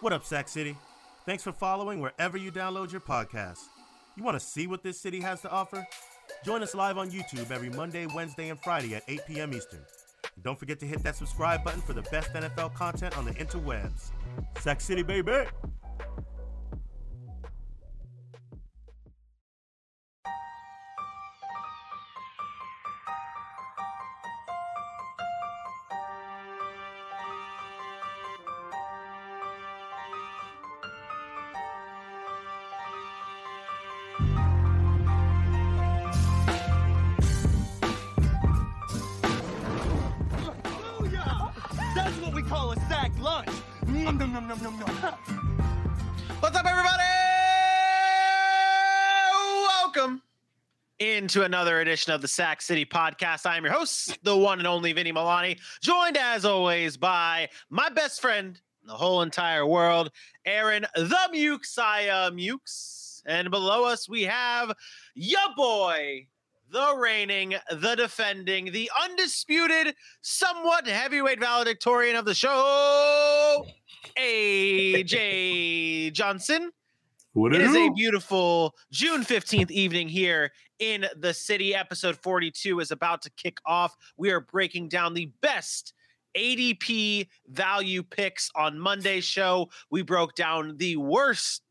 What up, Sack City? Thanks for following wherever you download your podcasts. You want to see what this city has to offer? Join us live on YouTube every Monday, Wednesday, and Friday at 8 p.m. Eastern. And don't forget to hit that subscribe button for the best NFL content on the interwebs. Sack City, baby! Into another edition of the Sack City Podcast. I am your host, the one and only Vinny Milani, joined as always by my best friend in the whole entire world, Aaron the Mukesiah Mukes. And below us, we have ya boy, the reigning, the defending, the undisputed, somewhat heavyweight valedictorian of the show, AJ Johnson. What It is a beautiful June 15th evening here in the city. Episode 42 is about to kick off. We are breaking down the best ADP value picks on Monday's show. We broke down the worst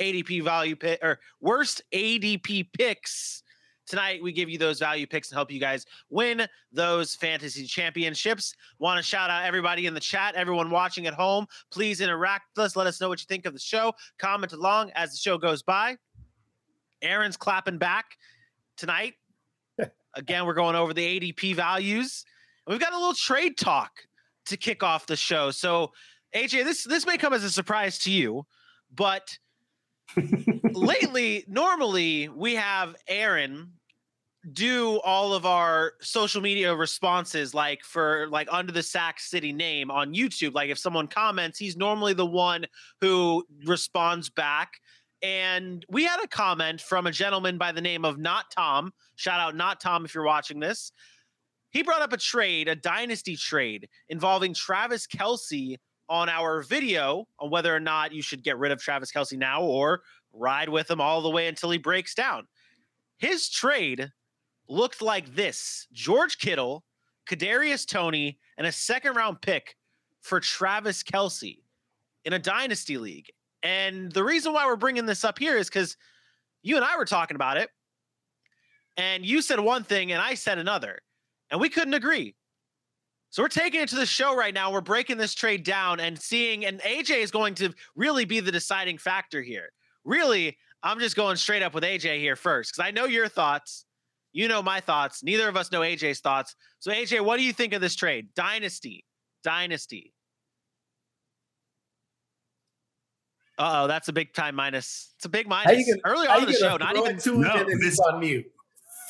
ADP value pick or worst ADP picks. Tonight, we give you those value picks and help you guys win those fantasy championships. Want to shout out everybody in the chat, everyone watching at home. Please interact with us. Let us know what you think of the show. Comment along as the show goes by. Aaron's clapping back tonight. Again, we're going over the ADP values. And we've got a little trade talk to kick off the show. So, AJ, this this may come as a surprise to you, but lately, normally we have Aaron do all of our social media responses like for like under the sack city name on youtube like if someone comments he's normally the one who responds back and we had a comment from a gentleman by the name of not tom. Shout out not tom if you're watching this. He brought up a trade a dynasty trade involving travis kelce on our video on whether or not you should get rid of travis kelce now or ride with him all the way until he breaks down. His trade looked like this. George Kittle, Kadarius Toney, and a second round pick for Travis Kelce in a dynasty league. And the reason why we're bringing this up here is because you and I were talking about it, and you said one thing and I said another, and we couldn't agree. So we're taking it to the show right now. We're breaking this trade down and seeing, and AJ is going to really be the deciding factor here. Really, I'm just going straight up with AJ here first because I know your thoughts. You know my thoughts. Neither of us know AJ's thoughts. So, AJ, what do you think of this trade? Dynasty. Dynasty. Uh oh, that's a big time minus. It's a big How minus. you gonna- Early how on you the show, not even. it to No, this- on mute.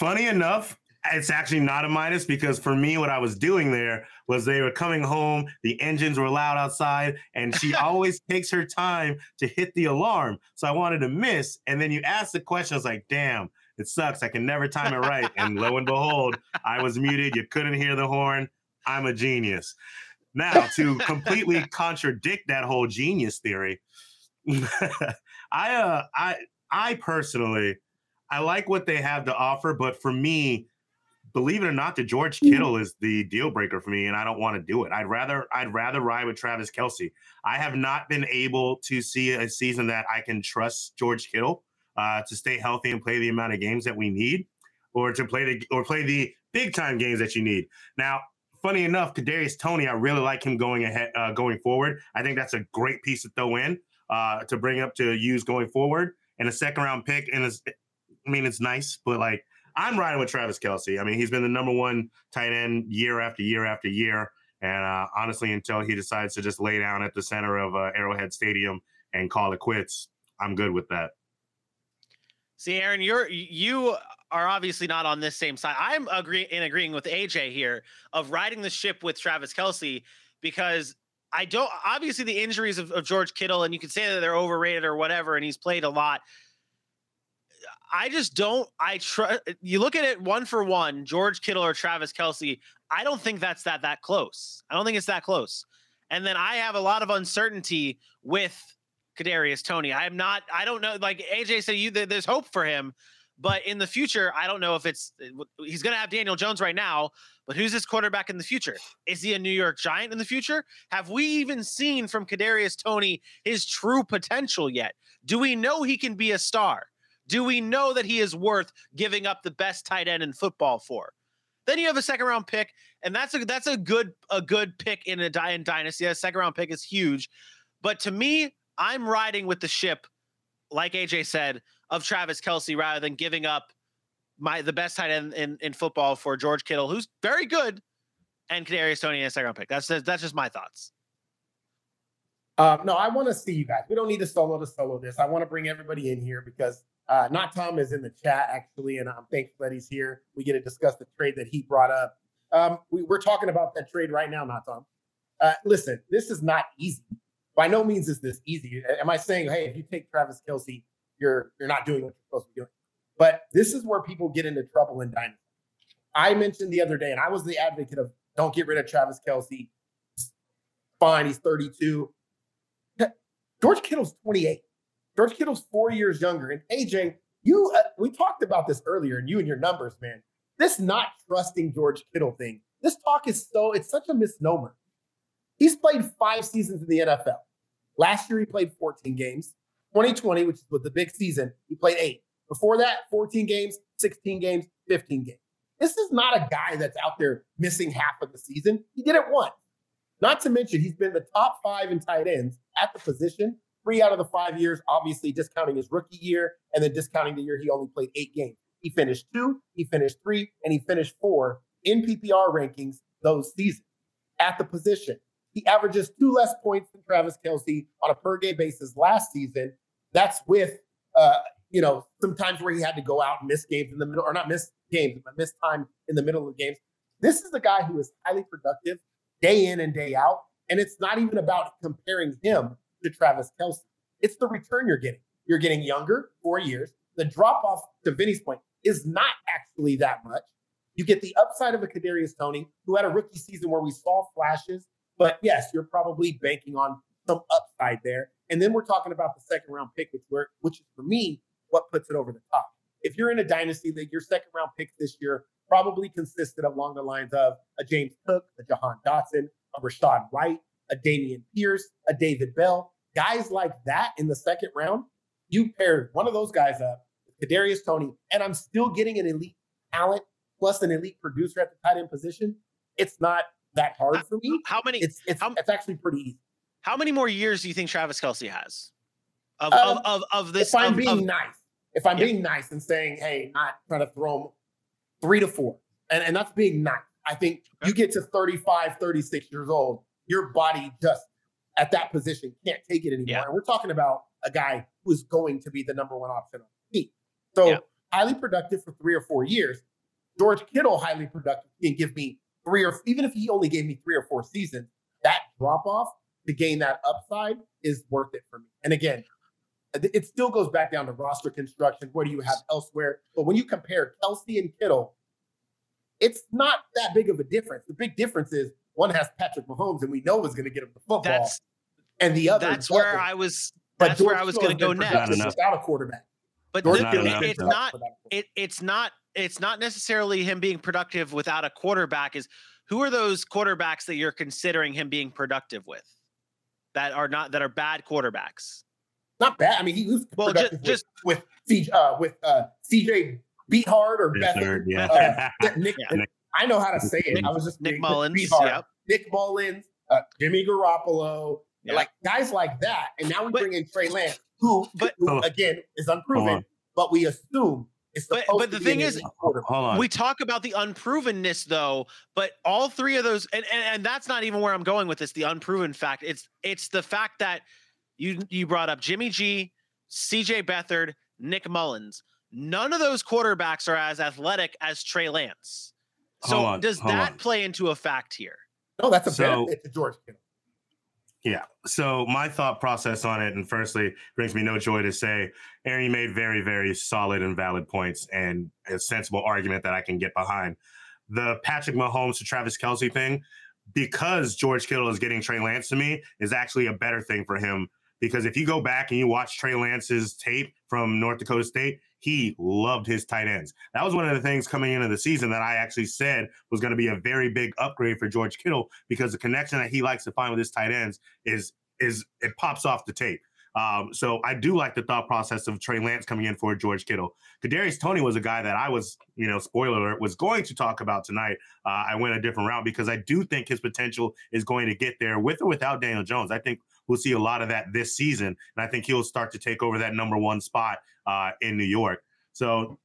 Funny enough, it's actually not a minus because for me, what I was doing there was they were coming home, the engines were loud outside, and she always takes her time to hit the alarm. So I wanted to miss. And then you asked the question, I was like, damn, it sucks. I can never time it right. And lo and behold, I was muted. You couldn't hear the horn. I'm a genius. Now, to completely contradict that whole genius theory, I uh I I personally I like what they have to offer, but for me, believe it or not, the George Kittle is the deal breaker for me, and I don't want to do it. I'd rather I'd rather ride with Travis Kelce. I have not been able to see a season that I can trust George Kittle uh, to stay healthy and play the amount of games that we need, or to play the or play the big time games that you need. Now, funny enough, Kadarius Toney, I really like him going ahead uh, going forward. I think that's a great piece to throw in uh, to bring up to use going forward. And a second round pick, and it's, I mean, it's nice, but like I'm riding with Travis Kelce. I mean, he's been the number one tight end year after year after year. And uh, honestly, until he decides to just lay down at the center of uh, Arrowhead Stadium and call it quits, I'm good with that. See, Aaron, you're you are obviously not on this same side. I'm agree in agreeing with AJ here of riding the ship with Travis Kelce because I don't obviously the injuries of, of George Kittle, and you can say that they're overrated or whatever, and he's played a lot. I just don't. I trust. You look at it one for one, George Kittle or Travis Kelce. I don't think that's that that close. I don't think it's that close. And then I have a lot of uncertainty with Kadarius Toney. I'm not. I don't know. Like AJ said, you there's hope for him, but in the future, I don't know if it's he's going to have Daniel Jones right now. But who's this quarterback in the future? Is he a New York Giant in the future? Have we even seen from Kadarius Toney his true potential yet? Do we know he can be a star? Do we know that he is worth giving up the best tight end in football for? Then you have a second round pick, and that's a that's a good a good pick in a in dynasty. A second round pick is huge, but to me, I'm riding with the ship, like AJ said, of Travis Kelce rather than giving up my the best tight end in, in football for George Kittle, who's very good, and Kadarius Toney in a second round pick. That's that's just my thoughts. Um, no, I want to see you guys. We don't need to solo to solo this. I want to bring everybody in here because uh, not Tom is in the chat actually, and I'm thankful that he's here. We get to discuss the trade that he brought up. Um, we, are talking about that trade right now, not Tom. Uh, listen, this is not easy. By no means is this easy. Am I saying, hey, if you take Travis Kelce, you're you're not doing what you're supposed to be doing? But this is where people get into trouble in dynasty. I mentioned the other day, and I was the advocate of don't get rid of Travis Kelce. Fine, he's 32. George Kittle's 28. George Kittle's four years younger. And AJ, you uh, we talked about this earlier, and you and your numbers, man. This not trusting George Kittle thing. This talk is so it's such a misnomer. He's played five seasons in the NFL. Last year he played 14 games. 2020, which was the big season, he played eight. Before that, 14 games, 16 games, 15 games. This is not a guy that's out there missing half of the season. He did it once. Not to mention, he's been the top five in tight ends at the position three out of the five years, obviously discounting his rookie year and then discounting the year he only played eight games. He finished two, he finished three, and he finished four in PPR rankings those seasons at the position. He averages two less points than Travis Kelce on a per game basis last season. That's with, uh, you know, sometimes where he had to go out and miss games in the middle, or not miss games, but miss time in the middle of the games. This is a guy who is highly productive day in and day out. And it's not even about comparing him to Travis Kelce. It's the return you're getting. You're getting younger, four years. The drop off to Vinny's point is not actually that much. You get the upside of a Kadarius Toney, who had a rookie season where we saw flashes. But yes, you're probably banking on some upside there. And then we're talking about the second round pick, which were, which is for me what puts it over the top. If you're in a dynasty league, your second round picks this year probably consisted along the lines of a James Cook, a Jahan Dotson, a Rachaad White, a Dameon Pierce, a David Bell, guys like that in the second round. You pair one of those guys up, with Kadarius Toney, and I'm still getting an elite talent plus an elite producer at the tight end position. It's not that hard for me. How many? It's it's, how, it's actually pretty easy. How many more years do you think Travis Kelce has of um, of, of, of, this? If I'm of, being nice, if I'm being nice and saying, hey, not trying to throw them three to four, and, and that's being nice. I think okay. you get to 35, 36 years old, your body just at that position can't take it anymore. Yeah. And we're talking about a guy who is going to be the number one option on the team. So yeah. highly productive for three or four years. George Kittle, highly productive, can give me three or even if he only gave me three or four seasons, that drop off to gain that upside is worth it for me. And again, Uh, it still goes back down to roster construction. What do you have elsewhere? But when you compare Kelce and Kittle, it's not that big of a difference. The big difference is one has Patrick Mahomes, and we know is going to get him the football. That's, and the other. That's doesn't. where I was. That's where I was going to go next. Without a quarterback. But the, it, it's not. It, it's not. It's not necessarily him being productive without a quarterback. Is who are those quarterbacks that you're considering him being productive with? That are not that are bad quarterbacks. Not bad. I mean, he was well, just, just with with, uh, with uh, CJ Beathard or Beathard, yeah. Uh, Nick, yeah. I know how to say it. Nick, I was just Nick Mullens. Yep. Nick Mullens, uh, Jimmy Garoppolo, yep. like guys like that. And now we but, bring in Trey Lance, who, but, who again is unproven, but we assume but, but the thing is, we talk about the unprovenness though, but all three of those, and, and, and that's not even where I'm going with this. The unproven fact, it's it's the fact that you you brought up Jimmy G, C.J. Beathard, Nick Mullens. None of those quarterbacks are as athletic as Trey Lance. So on, does that on. play into a fact here? No, that's a so, benefit to George Kittle. Yeah. So my thought process on it, and firstly, brings me no joy to say, Aaron, you made very, very solid and valid points and a sensible argument that I can get behind. The Patrick Mahomes to Travis Kelce thing, because George Kittle is getting Trey Lance to me is actually a better thing for him. Because if you go back and you watch Trey Lance's tape from North Dakota State, he loved his tight ends. That was one of the things coming into the season that I actually said was going to be a very big upgrade for George Kittle because the connection that he likes to find with his tight ends is is it pops off the tape. Um, so I do like the thought process of Trey Lance coming in for George Kittle. Kadarius Toney was a guy that I was, you know, spoiler alert, was going to talk about tonight. Uh, I went a different route because I do think his potential is going to get there with or without Daniel Jones. I think we'll see a lot of that this season, and I think he'll start to take over that number one spot uh, in New York. So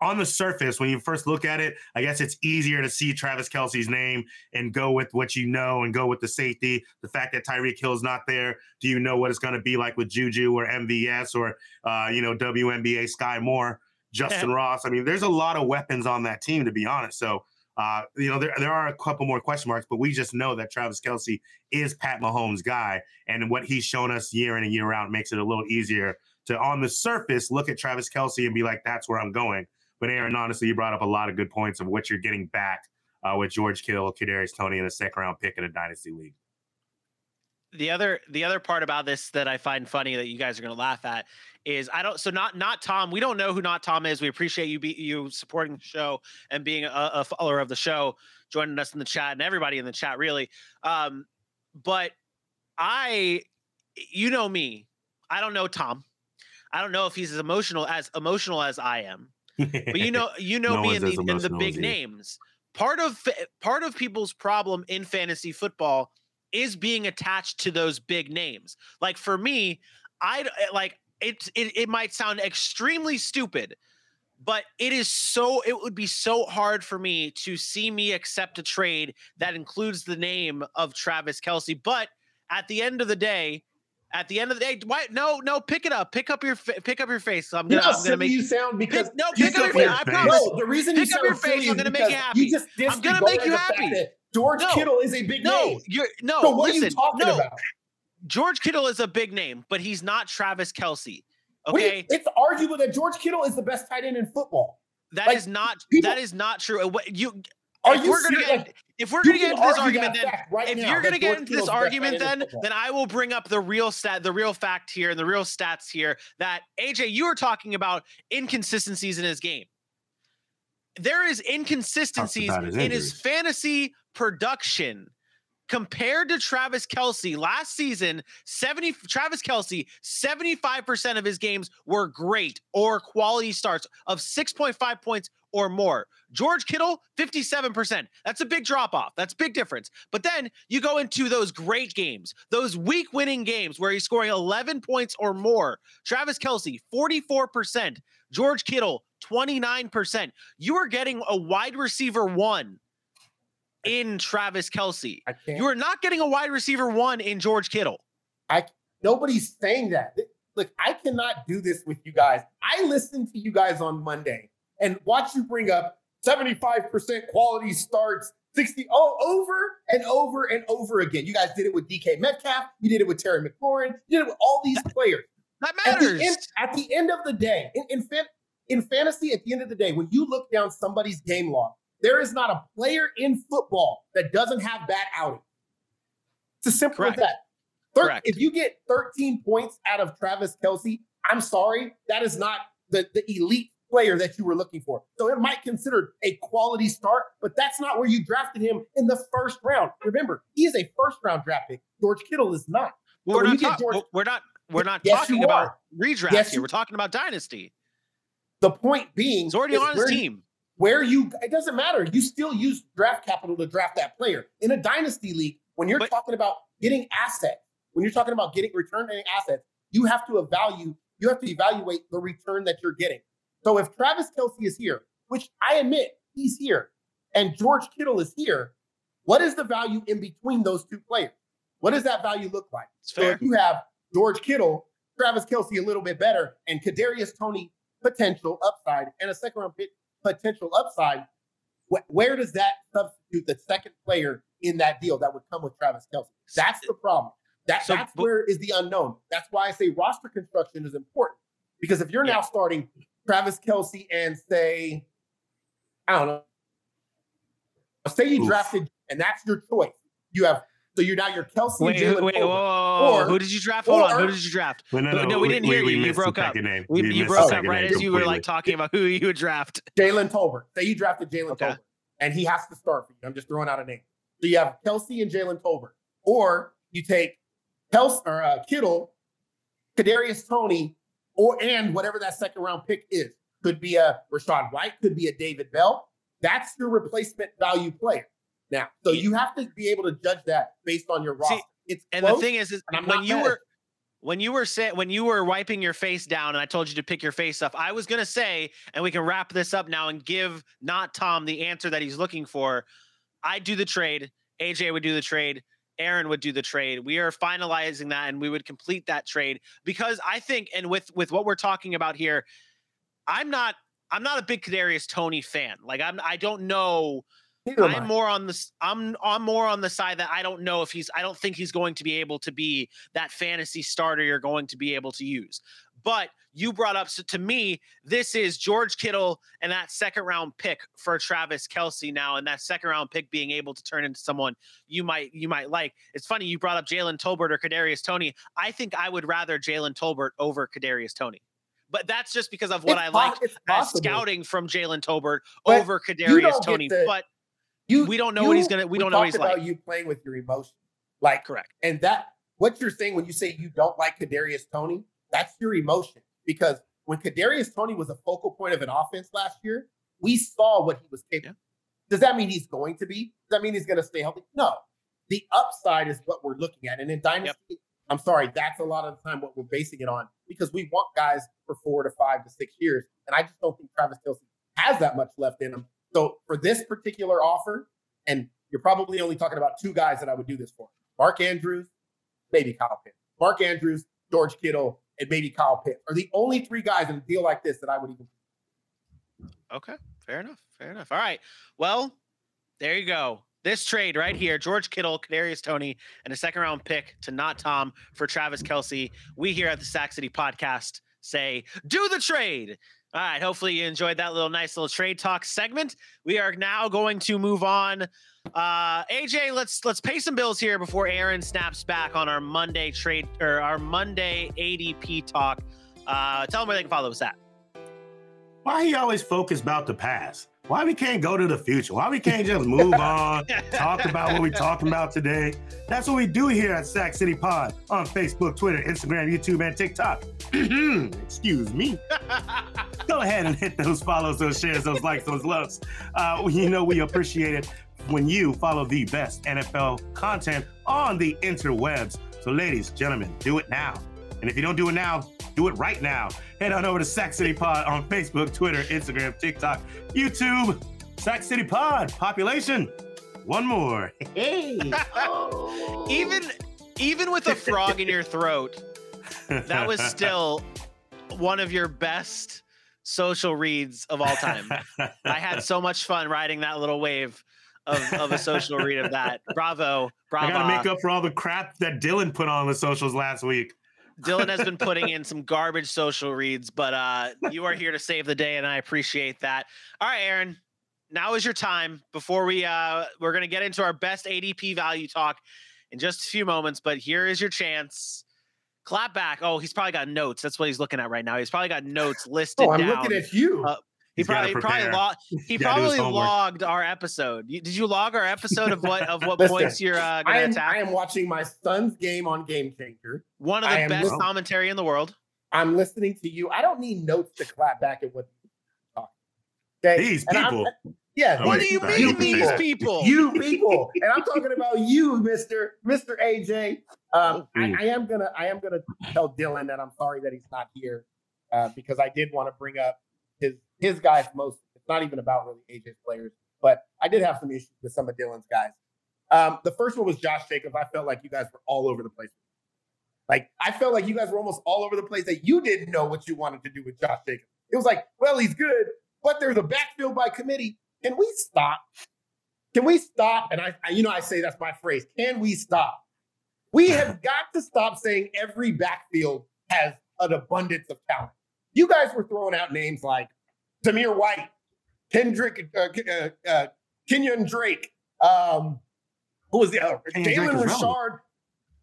on the surface, when you first look at it, I guess it's easier to see Travis Kelce's name and go with what you know and go with the safety. The fact that Tyreek Hill's not there, do you know what it's going to be like with Juju or MVS or uh, you know WNBA Skyy Moore, Justyn yeah. Ross? I mean, there's a lot of weapons on that team to be honest. So. Uh, you know, there, there are a couple more question marks, but we just know that Travis Kelce is Pat Mahomes' guy. And what he's shown us year in and year out makes it a little easier to, on the surface, look at Travis Kelce and be like, that's where I'm going. But Aaron, honestly, you brought up a lot of good points of what you're getting back uh, with George Kittle, Kadarius Toney, in a second round pick in a dynasty league. The other the other part about this that I find funny that you guys are going to laugh at is I don't so not not Tom. We don't know who not Tom is. We appreciate you be you supporting the show and being a, a follower of the show, joining us in the chat and everybody in the chat really. Um, but I, you know me, I don't know Tom. I don't know if he's as emotional as emotional as I am but you know, you know no me in the, in the big names. Part of part of people's problem in fantasy football is being attached to those big names. Like for me, I eh, like it, it. It might sound extremely stupid, but it is so. It would be so hard for me to see me accept a trade that includes the name of Travis Kelce. But at the end of the day, at the end of the day, why? No, no, pick it up. Pick up your pick up your face. I'm gonna. You know I'm gonna make you sound because pick, no, pick up your face. I promise. No, the reason pick you up your face. I'm gonna make you happy. You just I'm gonna make you happy. George no, Kittle is a big no, name. You're, no, so what listen, are you talking no. about? George Kittle is a big name, but he's not Travis Kelce. Okay, you, it's arguable that George Kittle is the best tight end in football. That like, is not. People, that is not true. What you are if you we're gonna get, like, if we're gonna get into this argument, then right if now, you're gonna get into this argument, then then I will bring up the real stat, the real fact here, and the real stats here that AJ, you were talking about inconsistencies in his game. There is inconsistencies in his fantasy production compared to Travis Kelce last season, 70 Travis Kelce, 75% of his games were great or quality starts of 6.5 points or more. George Kittle, 57%. That's a big drop off. That's big difference. But then you go into those great games, those week winning games where he's scoring 11 points or more. Travis Kelce, 44%. George Kittle, 29%. You are getting a wide receiver one in Travis Kelce. You are not getting a wide receiver one in George Kittle. I nobody's saying that. Look, I cannot do this with you guys. I listened to you guys on Monday and watch you bring up 75% quality starts, 60 oh, over and over and over again. You guys did it with DK Metcalf, you did it with Terry McLaurin, you did it with all these players. That matters. At the end, at the end of the day, in, in, fan, in fantasy, at the end of the day, when you look down somebody's game log, there is not a player in football that doesn't have bad outing. It's as simple Correct. as that. Thir- if you get 13 points out of Travis Kelce, I'm sorry, that is not the, the elite player that you were looking for. So it might consider a quality start, but that's not where you drafted him in the first round. Remember, he is a first round draft pick. George Kittle is not. Well, we're, not ta- George- we're not we're not yes, talking about redraft yes, here. We're talking about dynasty. The point being, he's already on his team where you it doesn't matter. You still use draft capital to draft that player. In a dynasty league, when you're but, talking about getting assets, when you're talking about getting return returning assets, you have to evaluate you have to evaluate the return that you're getting. So if Travis Kelce is here, which I admit he's here, and George Kittle is here, what is the value in between those two players? What does that value look like? So if you have George Kittle, Travis Kelce a little bit better, and Kadarius Toney potential upside, and a second round pick potential upside, wh- where does that substitute the second player in that deal that would come with Travis Kelce? That's the problem. That, so, that's but, where is the unknown. That's why I say roster construction is important. Because if you're yeah. now starting Travis Kelce and say, I don't know, say you Oof. drafted and that's your choice. You have so you're now your Kelce. Wait, who, Jalen wait, whoa, whoa, whoa, Or- who did you draft? Hold on, who did you draft? Well, no, No, no, no, we we- didn't hear we- you. we You broke up. name. We, We you broke up right name as you were like talking about who you would draft. Jalen Tolbert. Say you drafted Jalen Okay. Tolbert, and he has to start for you. I'm just throwing out a name. So you have Kelce and Jalen Tolbert, or you take Kelce or uh, Kittle, Kadarius Toney, or and whatever that second round pick is. Could be a Rachaad White, could be a David Bell. That's your replacement value player. Now, so you have to be able to judge that based on your See, it's And close, the thing is, is and I'm when you mad. were when you were say, when you were wiping your face down, and I told you to pick your face up, I was gonna say, and we can wrap this up now and give not Tom the answer that he's looking for. I'd do the trade. AJ would do the trade. Aaron would do the trade. We are finalizing that, and we would complete that trade because I think, and with with what we're talking about here, I'm not I'm not a big Kadarius Toney fan. Like I'm I don't know. Neither. I'm more on this. I'm I'm more on the side that I don't know if he's. I don't think he's going to be able to be that fantasy starter you're going to be able to use. But you brought up so to me, this is George Kittle and that second round pick for Travis Kelce now, and that second round pick being able to turn into someone you might you might like. It's funny you brought up Jalen Tolbert or Kadarius Toney. I think I would rather Jalen Tolbert over Kadarius Toney. But that's just because of what It's I like as possible. scouting from Jalen Tolbert But over Kadarius Toney. to- but You, we don't know what he's gonna- we don't know what he's about like. you playing with your emotions, like correct. And that what you're saying when you say you don't like Kadarius Toney, that's your emotion. Because when Kadarius Toney was a focal point of an offense last year, we saw what he was capable. Does that mean he's going to be? Does that mean he's going to stay healthy? No. The upside is what we're looking at. And in Dynasty, I'm sorry, that's a lot of the time what we're basing it on because we want guys for four to five to six years. And I just don't think Travis Kelce has that much left in him. So for this particular offer, and you're probably only talking about two guys that I would do this for Mark Andrews, maybe Kyle Pitts. Mark Andrews, George Kittle, and maybe Kyle Pitts are the only three guys in a deal like this that I would even. Okay, fair enough. Fair enough. All right. Well, there you go. This trade right here, George Kittle, Kadarius Toney, and a second round pick to not Tom for Travis Kelce. We here at the Sack City Podcast say, do the trade. All right. Hopefully you enjoyed that little nice little trade talk segment. We are now going to move on. Uh AJ, let's let's pay some bills here before Aaron snaps back on our Monday trade or our Monday ADP talk. Uh tell them where they can follow us at. Why he always focused about the past? Why we can't go to the future? Why we can't just move on, talk about what we're talking about today? That's what we do here at Sack City Pod on Facebook, Twitter, Instagram, YouTube, and TikTok. Excuse me. Go ahead and hit those follows, those shares, those likes, those loves. Uh, you know we appreciate it when you follow the best NFL content on the interwebs. So, ladies, gentlemen, do it now. And if you don't do it now, do it right now. Head on over to Sack City Pod on Facebook, Twitter, Instagram, TikTok, YouTube. Sack City Pod, population. One more. Hey. Oh. even even with a frog in your throat, that was still one of your best social reads of all time. I had so much fun riding that little wave of, of a social read of that. Bravo, bravo. I gotta make up for all the crap that Dylan put on the socials last week. Dylan has been putting in some garbage social reads, but uh, you are here to save the day, and I appreciate that. All right, Aaron. Now is your time before we uh we're gonna get into our best ADP value talk in just a few moments, but here is your chance. Clap back. Oh, he's probably got notes. That's what he's looking at right now. He's probably got notes listed Oh, I'm down. looking at you. Uh, he probably probably prepare. log, he gotta do his probably logged our episode. You, did you log our episode of what of what Listen, points you're uh, I gonna am, attack? I am watching my son's game on Game Changer. One of the am best listening- commentary in the world. I'm listening to you. I don't need notes to clap back at what. Okay. These And I'm- people. yeah. Oh, what do you mean you these that. people? you people and i'm talking about you mr mr aj um, I, I am gonna i am gonna tell dylan that i'm sorry that he's not here uh, because i did want to bring up his guys most it's not even about really aj's players but i did have some issues with some of dylan's guys um, the first one was josh jacobs i felt like you guys were all over the place like i felt like you guys were almost all over the place that you didn't know what you wanted to do with josh jacobs it was like well he's good but there's a backfield by committee can we stop can we stop? And I, I, you know, I say that's my phrase. Can we stop? We have got to stop saying every backfield has an abundance of talent. You guys were throwing out names like Demir White, Kendrick, uh, uh, uh, Kenyan Drake, um, Who was the other? Kenyan Drake Jalen was Richard.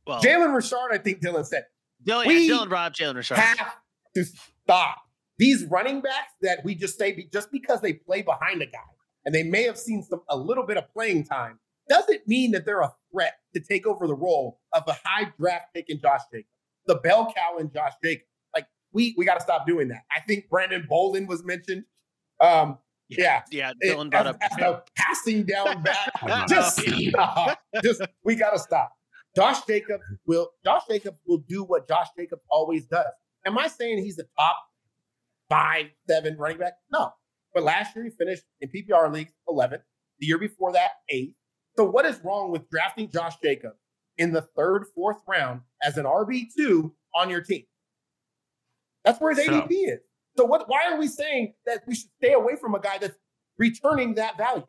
Well, Jalen Richard, I think Dylan said, Dylan, we yeah, Dylan brought up Jalen Richard. have to stop these running backs that we just say be- just because they play behind a guy and they may have seen some a little bit of playing time doesn't mean that they're a threat to take over the role of a high draft pick in Josh Jacobs, the bell cow in Josh Jacobs. We we got to stop doing that. I think Brandon Bolden was mentioned. Um, yeah, Yeah, Dylan brought as- up. as a passing down back. Oh just stop. Just we gotta stop. Josh Jacobs will Josh Jacobs will do what Josh Jacobs always does. Am I saying he's a top five, seven running back? No. But last year he finished in PPR leagues 11th. The year before that, eighth. So what is wrong with drafting Josh Jacobs in the third, fourth round as an RB2 on your team? That's where his So- ADP is. So what why are we saying that we should stay away from a guy that's returning that value?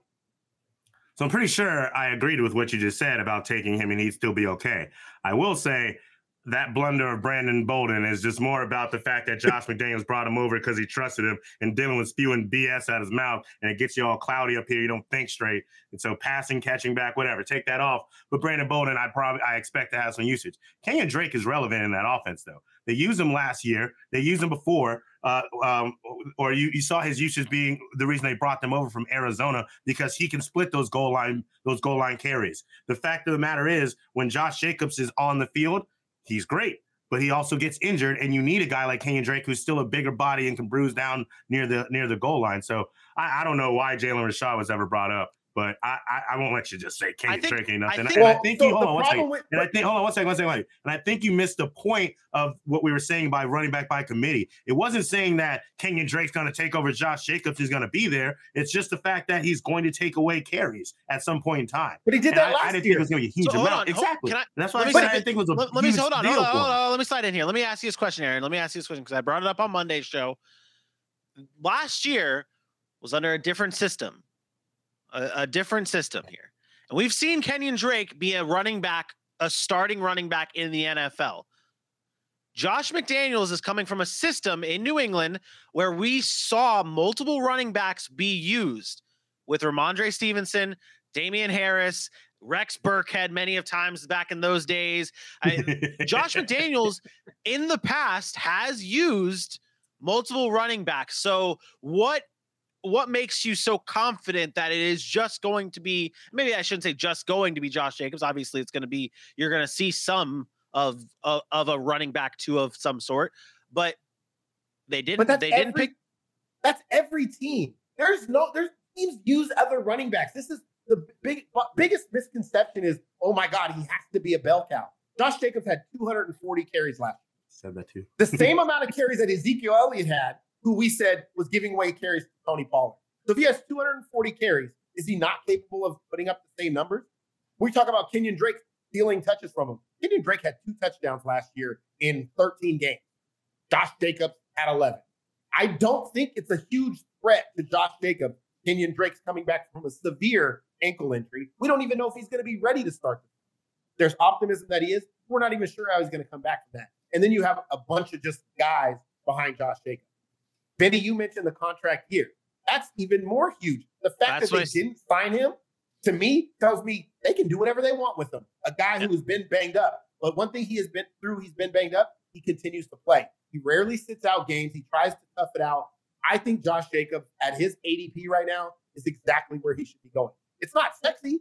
So I'm pretty sure I agreed with what you just said about taking him and he'd still be okay. I will say that blunder of Brandon Bolden is just more about the fact that Josh McDaniels brought him over because he trusted him and Dylan was spewing BS out his mouth and it gets you all cloudy up here. You don't think straight. And so passing, catching back, whatever, take that off. But Brandon Bolden, I probably I expect to have some usage. Kenyan Drake is relevant in that offense though. They used him last year. They used him before. Uh, um, or you, you saw his usage being the reason they brought them over from Arizona because he can split those goal line those goal line carries. The fact of the matter is, when Josh Jacobs is on the field, he's great, but he also gets injured, and you need a guy like Kenyan Drake who's still a bigger body and can bruise down near the near the goal line. So I, I don't know why Jalen Rashad was ever brought up, but I, I I won't let you just say Kenyan think- Drake ain't I nothing. think- and I think so you hold on one with- And I think hold on one second, one second, wait. And I think you missed the point of what we were saying by running back by committee. It wasn't saying that Kenyan Drake's going to take over Josh Jacobs. He's going to be there. It's just the fact that he's going to take away carries at some point in time. But he did And that I, last I didn't think year. it was going to be a huge So, amount. on, hold- exactly. can I- That's why I said I didn't think it was a let, let me huge hold on, deal hold on, for hold on. Let me slide in here. Let me ask you this question, Aaron. Let me ask you this question because I brought it up on Monday's show. Last year was under a different system, a, a different system here, and we've seen Kenyan Drake be a running back, a starting running back in the NFL. Josh McDaniels is coming from a system in New England where we saw multiple running backs be used with Rhamondre Stevenson, Damien Harris, Rex Burkhead many of times back in those days. I, Josh McDaniels in the past has used multiple running backs. So what what makes you so confident that it is just going to be maybe I shouldn't say just going to be Josh Jacobs. Obviously it's going to be you're going to see some of, of of a running back two of some sort, but they didn't But they every, didn't pick That's every team. There's no there's teams use other running backs. This is the big biggest misconception is oh my god he has to be a bell cow. Josh Jacobs had 240 carries last. said that too. The same amount of carries that Ezekiel Elliott had, who we said was giving away carries to Tony Pollard. So if he has 240 carries, is he not capable of putting up the same numbers? We talk about Kenyan Drake stealing touches from him. Kenyan Drake had two touchdowns last year in 13 games. Josh Jacobs had 11. I don't think it's a huge threat to Josh Jacobs. Kenyan Drake's coming back from a severe ankle injury. We don't even know if he's going to be ready to start. There's optimism that he is. We're not even sure how he's going to come back from that. And then you have a bunch of just guys behind Josh Jacobs. Benny, you mentioned the contract year. That's even more huge. The fact That's that they I didn't sign him, to me, tells me they can do whatever they want with him. A guy who has been banged up. But one thing he has been through, he's been banged up. He continues to play. He rarely sits out games. He tries to tough it out. I think Josh Jacobs at his ADP right now is exactly where he should be going. It's not sexy.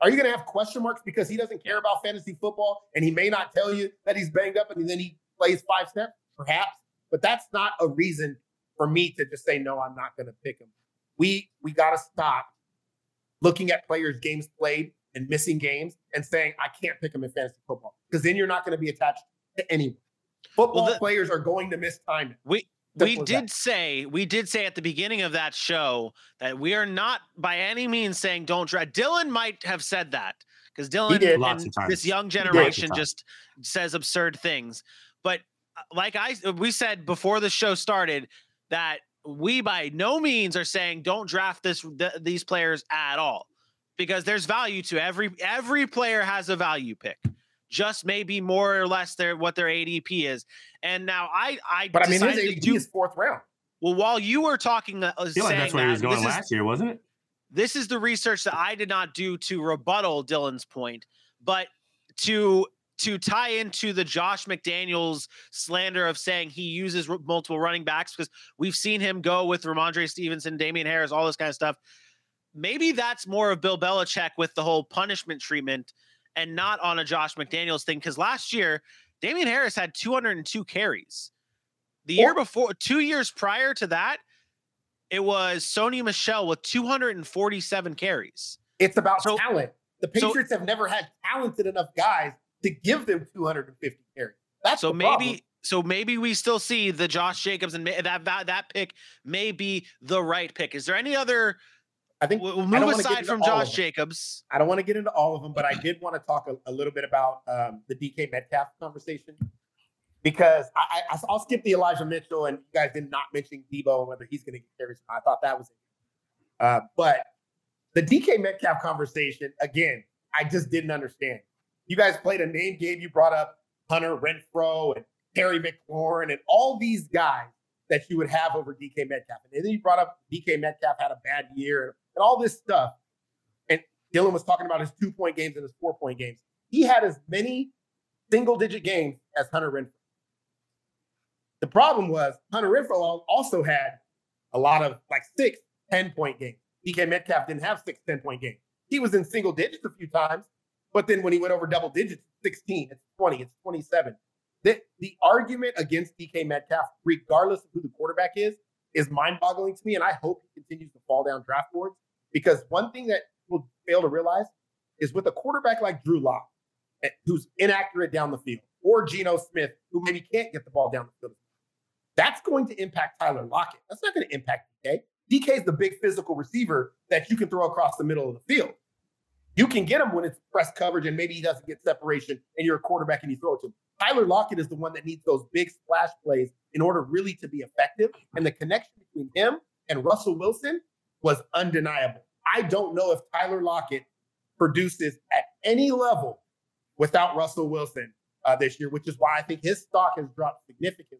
Are you going to have question marks because he doesn't care about fantasy football and he may not tell you that he's banged up and then he plays five steps? Perhaps, but that's not a reason for me to just say no. I'm not going to pick him. We we got to stop looking at players' games played and missing games and saying I can't pick him in fantasy football because then you're not going to be attached to anyone. Football the- players are going to miss time. We we did that. say we did say at the beginning of that show that we are not by any means saying don't draft. Dylan might have said that because Dylan did. And this young generation just says absurd things. But uh, like I we said before the show started that we by no means are saying don't draft this th- these players at all because there's value to every every player has a value pick. Just maybe more or less their what their ADP is. And now I I But I mean, his decided to ADP do is fourth round. well, while you were talking, uh, I feel saying like that's where he was going this is- last year, wasn't it? this is the research that I did not do to rebuttal Dylan's point, but to to tie into the Josh McDaniels slander of saying he uses r- multiple running backs because we've seen him go with Rhamondre Stevenson, Damien Harris, all this kind of stuff. Maybe that's more of Bill Belichick with the whole punishment treatment and not on a Josh McDaniels thing. Because last year, Damien Harris had 202 carries. The year before, two years prior to that, it was Sony Michel with 247 carries. It's about So- talent. The so- Patriots have never had talented enough guys to give them 250 carries. That's so maybe problem. so maybe we still see the Josh Jacobs and that that that pick may be the right pick. Is there any other? I think We'll we'll I don't move aside from Josh. Jacobs. I don't want to get into all of them, but I did want to talk a, a little bit about um, the DK Metcalf conversation because I, I, I'll skip the Elijah Mitchell and you guys did not mention Deebo and whether he's going to get carries. I thought that was it. Uh, but the DK Metcalf conversation, again, I just didn't understand. You guys played a name game. You brought up Hunter Renfrow and Terry McLaurin and all these guys that you would have over DK Metcalf. And then you brought up DK Metcalf had a bad year and all this stuff. And Dylan was talking about his two point games and his four point games. He had as many single digit games as Hunter Renfrow. The problem was Hunter Renfrow also had a lot of like six, 10 point games. DK Metcalf didn't have six, 10 point games. He was in single digits a few times, but then when he went over double digits, 16, it's 20, it's 27. The, the argument against DK Metcalf, regardless of who the quarterback is, is mind boggling to me. And I hope he continues to fall down draft boards because one thing that people fail to realize is with a quarterback like Drew Lock, eh, who's inaccurate down the field, or Geno Smith, who maybe can't get the ball down the field, that's going to impact Tyler Lockett. That's not going to impact DK. DK is the big physical receiver that you can throw across the middle of the field. You can get him when it's press coverage and maybe he doesn't get separation and you're a quarterback and you throw it to him. Tyler Lockett is the one that needs those big splash plays in order really to be effective. And the connection between him and Russell Wilson was undeniable. I don't know if Tyler Lockett produces at any level without Russell Wilson uh, this year, which is why I think his stock has dropped significantly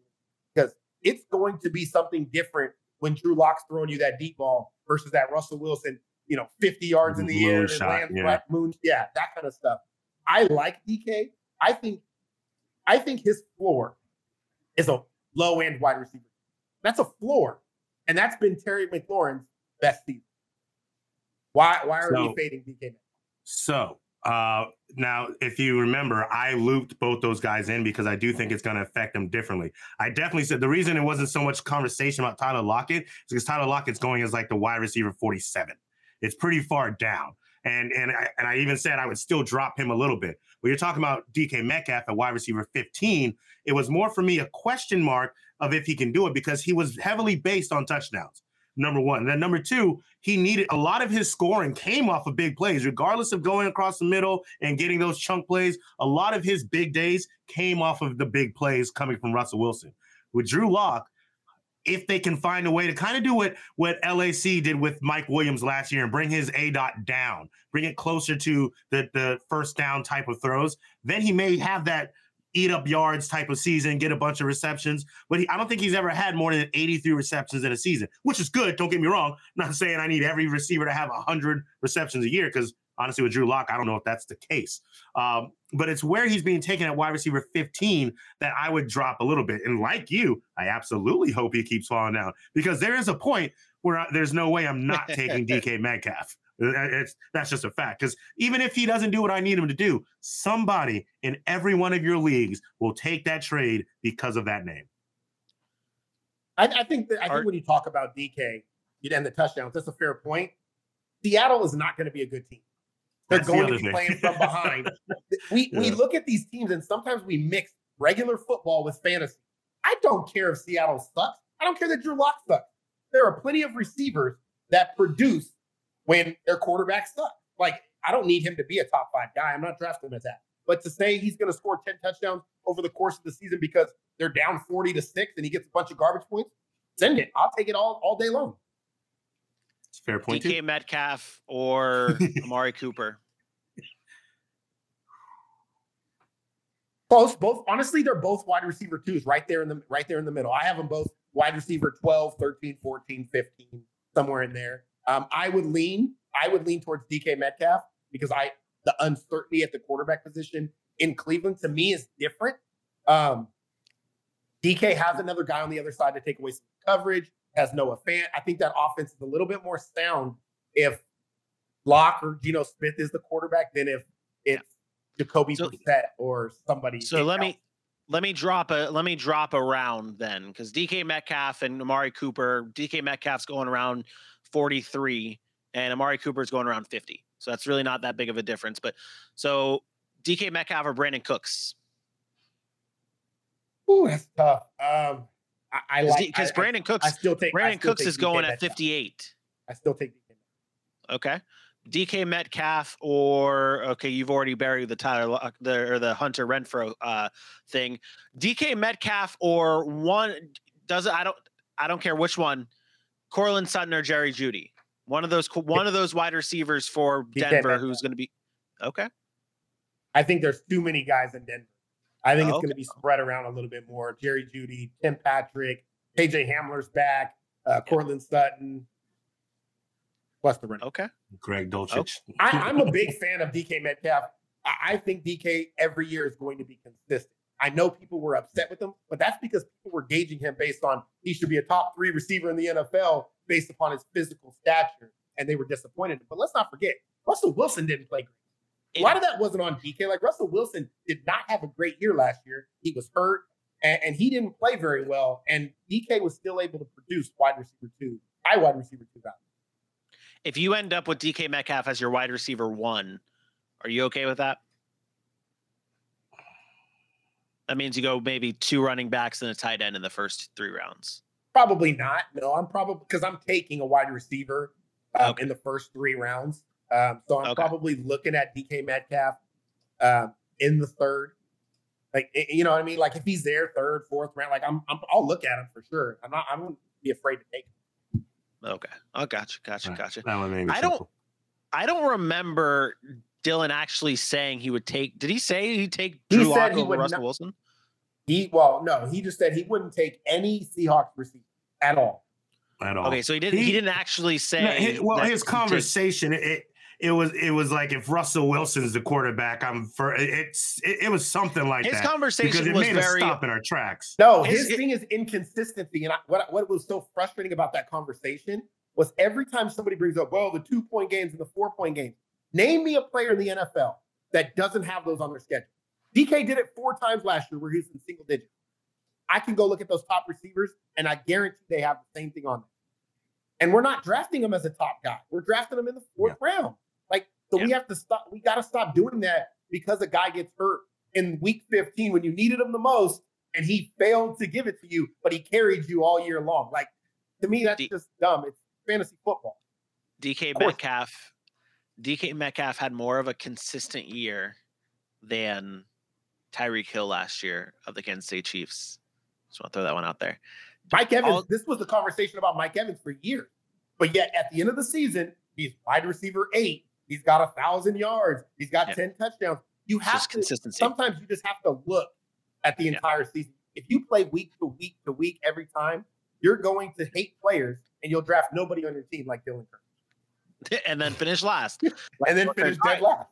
because it's going to be something different when Drew Lock's throwing you that deep ball versus that Russell Wilson, you know, 50 yards in the air and Moonshot, lands yeah. flat moon. Yeah, that kind of stuff. I like DK. I think I think his floor is a low end wide receiver. That's a floor. And that's been Terry McLaurin's best season. Why why are So- we fading DK? Now? So uh, now, if you remember, I looped both those guys in because I do think it's going to affect them differently. I definitely said the reason it wasn't so much conversation about Tyler Lockett is because Tyler Lockett's going as like the wide receiver 47. It's pretty far down. And and I, and I even said I would still drop him a little bit. When you're talking about DK Metcalf at wide receiver 15, it was more for me a question mark of if he can do it because he was heavily based on touchdowns. Number one. And then number two, he needed a lot of his scoring came off of big plays, regardless of going across the middle and getting those chunk plays. A lot of his big days came off of the big plays coming from Russell Wilson. With Drew Lock, if they can find a way to kind of do what what LAC did with Mike Williams last year and bring his A dot down, bring it closer to the the first down type of throws, then he may have that eat up yards type of season, get a bunch of receptions. But he, I don't think he's ever had more than 83 receptions in a season, which is good. Don't get me wrong. I'm not saying I need every receiver to have 100 receptions a year because honestly, with Drew Lock, I don't know if that's the case. Um, but it's where he's being taken at wide receiver 15 that I would drop a little bit. And like you, I absolutely hope he keeps falling down because there is a point where I, there's no way I'm not taking DK Metcalf. Uh, It's, that's just a fact. Because even if he doesn't do what I need him to do, somebody in every one of your leagues will take that trade because of that name. I, I think that I Art- think when you talk about DK and the touchdowns, that's a fair point. Seattle is not going to be a good team. They're That's the going to be thing. playing from behind. we we look at these teams and sometimes we mix regular football with fantasy. I don't care if Seattle sucks. I don't care that Drew Lock sucks. There are plenty of receivers that produce when their quarterback sucks. Like I don't need him to be a top five guy. I'm not drafting him as that. But to say he's going to score 10 touchdowns over the course of the season because they're down 40 to six and he gets a bunch of garbage points, send it. I'll take it all all day long. It's a fair point. too. DK Metcalf or Amari Cooper. Both, both honestly, they're both wide receiver twos right there in the right there in the middle. I have them both wide receiver 12, 13, 14, 15, somewhere in there. Um, I would lean, I would lean towards DK Metcalf because I the uncertainty at the quarterback position in Cleveland to me is different. Um, DK has another guy on the other side to take away some coverage. Has Noah Fant. I think that offense is a little bit more sound if Lock or Geno Smith is the quarterback than if it's Jacoby So- Brissett or somebody. So let me let me drop a let me drop a round then because DK Metcalf and Amari Cooper. DK Metcalf's going around 43 and Amari Cooper's going around 50. So that's really not that big of a difference. But so DK Metcalf or Brandin Cooks Ooh, that's tough. Um, I, I like because Brandin Cooks I still take Brandon still Cooks take is DK going at 58. I still take DK. Okay. DK Metcalf or okay, you've already buried the Tyler Lock- the or the Hunter Renfrow uh thing. DK Metcalf or one does it I don't I don't care which one. Courtland Sutton or Jerry Jeudy. One of those one of those wide receivers for DK Denver Metcalf. who's going to be Okay. I think there's too many guys in Denver. I think Oh, it's going to be spread around a little bit more. Jerry Jeudy, Tim Patrick, KJ Hamler's back, uh, Courtland Sutton, plus the running. Okay. Greg Dulcich. I, I'm a big fan of DK Metcalf. I, I think DK every year is going to be consistent. I know people were upset with him, but that's because people were gauging him based on he should be a top three receiver in the NFL based upon his physical stature, and they were disappointed. But let's not forget, Russell Wilson didn't play great. A lot of that wasn't on DK. Like Russell Wilson did not have a great year last year. He was hurt and, and he didn't play very well. And DK was still able to produce wide receiver two, high wide receiver two value. If you end up with DK Metcalf as your wide receiver 1, are you okay with that? That means you go maybe two running backs and a tight end in the first 3 rounds. Probably not. No, I'm probably because I'm taking a wide receiver um, Okay. in the first three rounds. Um, so I'm Okay. probably looking at DK Metcalf um, in the third. Like i- you know what I mean? Like if he's there third, fourth round, like I'm, I'm I'll look at him for sure. I'm not. I wouldn't be afraid to take. Him. Okay. Oh, gotcha, gotcha, Right. gotcha. That one made me I don't- I don't remember Dylan actually saying he would take. Did he say he'd take He Drew said Lock he over would Russell not- Wilson? He well, no, he just said he wouldn't take any Seahawks receiver at all. at all. Okay, so he didn't. He, He- didn't actually say. No, hi- well, his he'd take- conversation, it, it it was it was like if Russell Wilson's the quarterback, I'm for it- it's it, it was something like His that because conversation it was made very. us stop in our tracks. No, His- his, thing is inconsistency. And I, what what was so frustrating about that conversation was every time somebody brings up, well, the two point games and the four point games. Name me a player in the NFL that doesn't have those on their schedule. DK did it four times last year where he was in single digits. I can go look at those top receivers and I guarantee they have the same thing on them. And we're not drafting them as a top guy. We're drafting them in the fourth round. So we have to stop. We got to stop doing that because a guy gets hurt in week 15 when you needed him the most and he failed to give it to you, but he carried you all year long. Like, to me, that's D- just dumb. It's fantasy football. DK. Metcalf. DK Metcalf had more of a consistent year than Tyreek Hill last year of the Kansas State Chiefs. Just want to throw that one out there. Mike Evans, All- this was the conversation about Mike Evans for years. But yet at the end of the season, he's wide receiver eight. He's got a thousand yards. He's got Yeah. 10 touchdowns. You have just to consistency. sometimes you just have to look at the Yeah. entire season. If you play week to week to week every time, you're going to hate players and you'll draft nobody on your team like Dylan Kirk. and then finish last. And then finish dead last.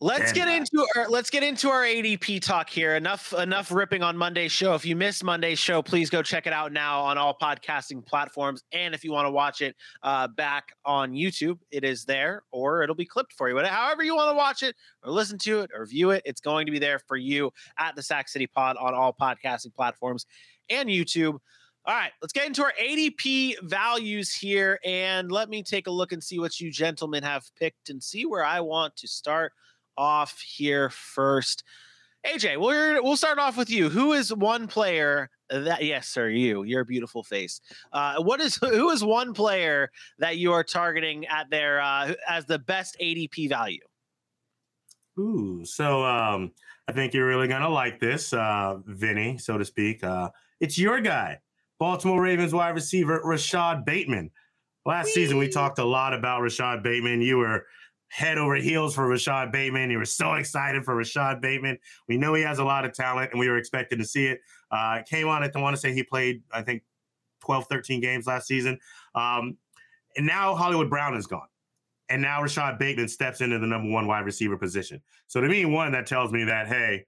Let's get into our let's get into our ADP talk here. Enough enough ripping on Monday's show. If you missed Monday's show, please go check it out now on all podcasting platforms. And if you want to watch it uh, back on YouTube, it is there, or it'll be clipped for you. Whatever, however you want to watch it, or listen to it, or view it, it's going to be there for you at the Sack City Pod on all podcasting platforms and YouTube. All right, let's get into our ADP values here, and let me take a look and see what you gentlemen have picked, and see where I want to start off here first. AJ, we're, we'll start off with you. Who is one player that yes, sir, you, your beautiful face. Uh, what is who is one player that you are targeting at their uh, as the best ADP value? Ooh, so um, I think you're really gonna like this, uh, Vinny, so to speak. Uh, it's your guy, Baltimore Ravens wide receiver Rashod Bateman. Last season, we talked a lot about Rashod Bateman. You were head over heels for Rashod Bateman. You were so excited for Rashod Bateman. We know he has a lot of talent, and we were expecting to see it. Uh, came on. I want to say he played, I think, 12, 13 games last season. Um, and now Hollywood Brown is gone. and now Rashod Bateman steps into the number one wide receiver position. So to me, one that tells me that hey,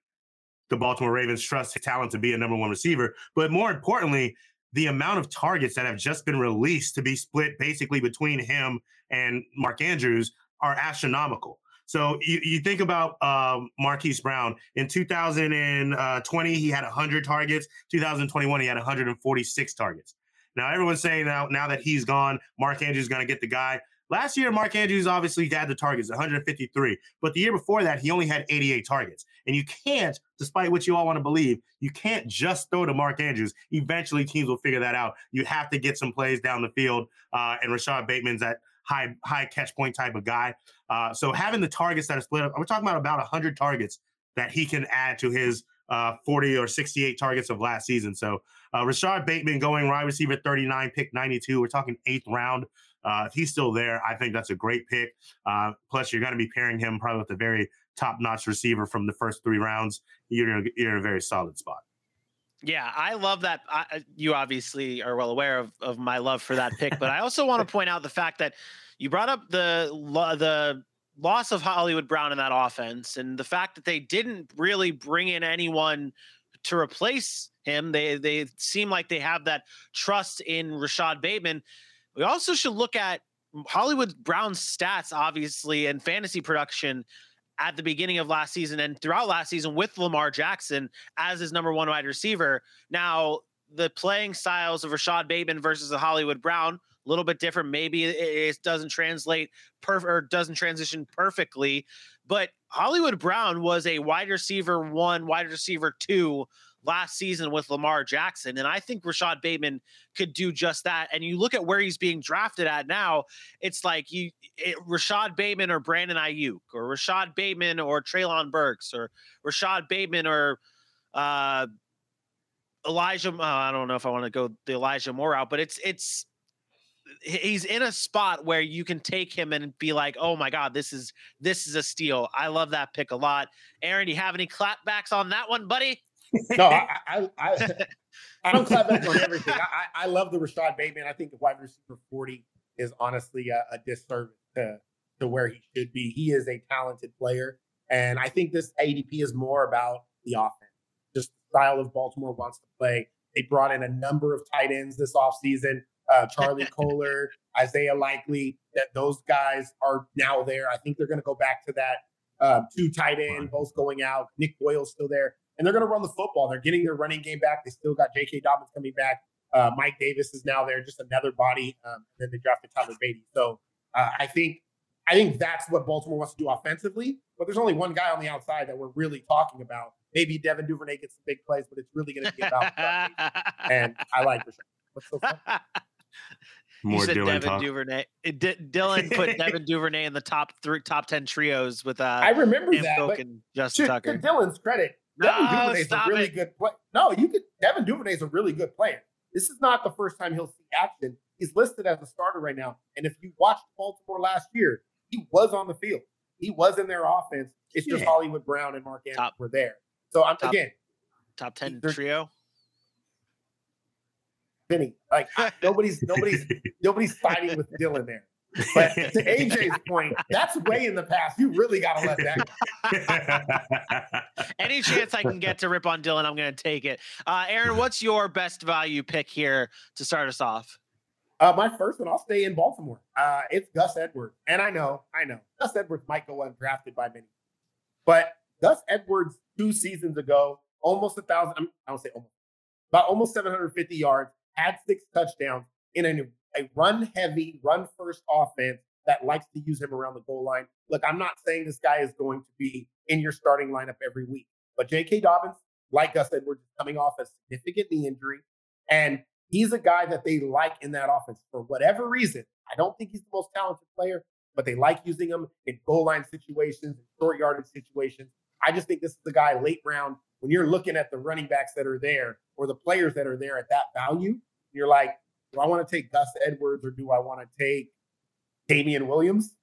the Baltimore Ravens trust his talent to be a number one receiver. But more importantly, the amount of targets that have just been released to be split basically between him and Mark Andrews are astronomical. So you, you think about um, Marquise Brown in 2020, he had 100 targets. 2021, he had 146 targets. Now everyone's saying now now that he's gone, Mark Andrews is going to get the guy. Last year, Mark Andrews obviously had the targets, 153. But the year before that, he only had 88 targets. And you can't, despite what you all want to believe, you can't just throw to Mark Andrews. Eventually, teams will figure that out. You have to get some plays down the field. Uh, and Rashod Bateman's that high high catch point type of guy. Uh, so having the targets that are split up, we're talking about about 100 targets that he can add to his uh, 40 or 68 targets of last season. So uh, Rashod Bateman going wide receiver 39, pick 92. We're talking eighth round. Uh, if he's still there, I think that's a great pick. Uh, plus, you're going to be pairing him probably with a very top-notch receiver from the first three rounds. You're you're in a very solid spot. Yeah, I love that. I, you obviously are well aware of, of my love for that pick, but I also want to point out the fact that you brought up the the loss of Hollywood Brown in that offense and the fact that they didn't really bring in anyone to replace him. They they seem like they have that trust in Rashod Bateman. We also should look at Hollywood Brown's stats, obviously, and fantasy production at the beginning of last season and throughout last season with Lamar Jackson as his number one wide receiver. Now, the playing styles of Rashod Bateman versus the Hollywood Brown, a little bit different. Maybe it, doesn't translate perfect or doesn't transition perfectly, but Hollywood Brown was a wide receiver one, wide receiver two last season with Lamar Jackson. And I think Rashod Bateman could do just that. And you look at where he's being drafted at now, it's like you it, Rashod Bateman or Brandon Aiyuk or Rashod Bateman or Treylon Burks or Rashod Bateman or uh, Elijah. Uh, I don't know if I want to go the Elijah Moore out, but it's it's he's in a spot where you can take him and be like, "Oh my God, this is this is a steal." I love that pick a lot. Aaron, do you have any clapbacks on that one, buddy? No, I, I, I, I don't clap back on everything. I, I love the Rashod Bateman. I think the wide receiver 40 is honestly a, a disservice to, to where he should be. He is a talented player. And I think this ADP is more about the offense, just the style of Baltimore wants to play. They brought in a number of tight ends this offseason. Uh, Charlie Kolar, Isaiah Likely, that those guys are now there. I think they're going to go back to that uh, two tight end, both going out. Nick Boyle's still there and they're going to run the football. They're getting their running game back. They still got J.K. Dobbins coming back. Uh, Mike Davis is now there, just another body. Um, and then they drafted Tyler Badie. So uh, I think I think that's what Baltimore wants to do offensively. But there's only one guy on the outside that we're really talking about. Maybe Devin Duvernay gets some big plays, but it's really going to be about. and I like Rashod. What's so fun? More you said Dylan Devin talk. Duvernay. D- Dylan put Devin Duvernay in the top three, top ten trios with uh. I remember that. But Justin to, Tucker. To Dylan's credit, Devin no, Duvernay is a really it. good play. No, you could. Devin Duvernay is a really good player. This is not the first time he'll see action. He's listed as a starter right now. And if you watched Baltimore last year, he was on the field. He was in their offense. It's yeah. just Hollywood Brown and Mark Andrews were there. So I'm top, again top ten trio. Vinny, like nobody's nobody's nobody's fighting with Dylan there. But to AJ's point, that's way in the past. You really got to let that go. Any chance I can get to rip on Dylan, I'm going to take it. Uh, Aaron, what's your best value pick here to start us off? Uh, my first one, I'll stay in Baltimore. Uh, it's Gus Edwards. And I know, I know, Gus Edwards might go undrafted by many. But Gus Edwards, two seasons ago, almost a thousand, I don't say almost, about almost 750 yards, had six touchdowns in a a run heavy, run first offense that likes to use him around the goal line. Look, I'm not saying this guy is going to be in your starting lineup every week, but J.K. Dobbins, like Gus Edwards, coming off a significant knee injury, and he's a guy that they like in that offense for whatever reason. I don't think he's the most talented player, but they like using him in goal line situations and short yardage situations. I just think this is the guy late round when you're looking at the running backs that are there or the players that are there at that value. You're like, do I want to take Gus Edwards or do I want to take Damien Williams?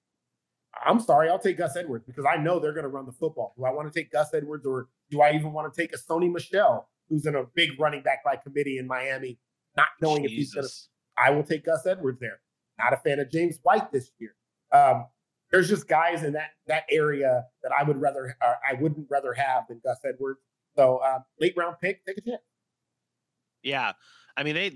I'm sorry, I'll take Gus Edwards because I know they're going to run the football. Do I want to take Gus Edwards or do I even want to take a Sony Michel, who's in a big running back by committee in Miami, not knowing Jesus. if he's going to? I will take Gus Edwards there. Not a fan of James White this year. Um, there's just guys in that that area that I would rather uh, I wouldn't rather have than Gus Edwards. So uh, late round pick, take a chance. Yeah, I mean they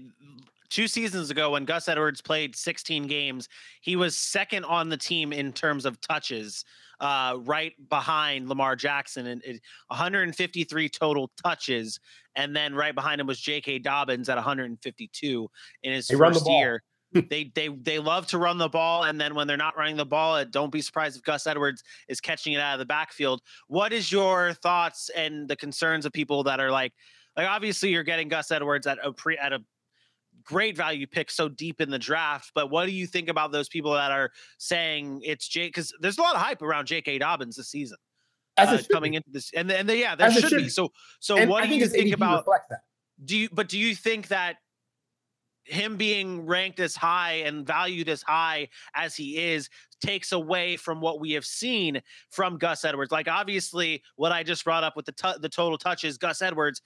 two seasons ago when Gus Edwards played 16 games, he was second on the team in terms of touches, uh, right behind Lamar Jackson and 153 total touches, and then right behind him was J.K. Dobbins at 152 in his They first year. they they they love to run the ball, and then when they're not running the ball, don't be surprised if Gus Edwards is catching it out of the backfield. What is your thoughts and the concerns of people that are like, like obviously you're getting Gus Edwards at a pre at a great value pick so deep in the draft. But what do you think about those people that are saying it's Jake? Because there's a lot of hype around J.K. Dobbins this season. As Uh, coming be. into this, and and yeah, there should should be. So, so And what I do you think ADP about? that. Do you? But do you think that him being ranked as high and valued as high as he is takes away from what we have seen from Gus Edwards? Like obviously, what I just brought up with the tu- the total touches, Gus Edwards,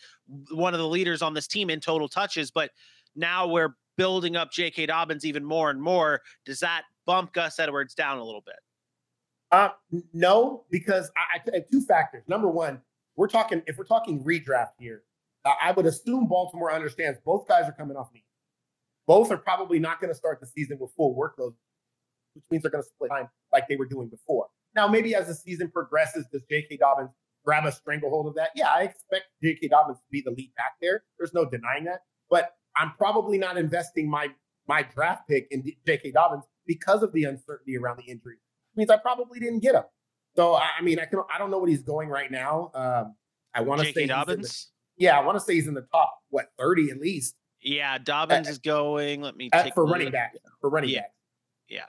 one of the leaders on this team in total touches, but now we're building up J.K. Dobbins even more and more. Does that bump Gus Edwards down a little bit? Uh, no, because I, I two factors. Number one, we're talking if we're talking redraft here, uh, I would assume Baltimore understands both guys are coming off knee. Both are probably not going to start the season with full workload, which means they're going to split time like they were doing before. Now, maybe as the season progresses, does J.K. Dobbins grab a stranglehold of that? Yeah, I expect J.K. Dobbins to be the lead back there. There's no denying that. But I'm probably not investing my my draft pick in J.K. Dobbins because of the uncertainty around the injury. It means I probably didn't get him. So I I mean, I can I don't know what he's going right now. Um, I want to say in the- Dobbins. yeah, I want to say he's in the top what 30 at least Yeah, Dobbins is going. Let me take for running look. back for running Yeah. back. Yeah.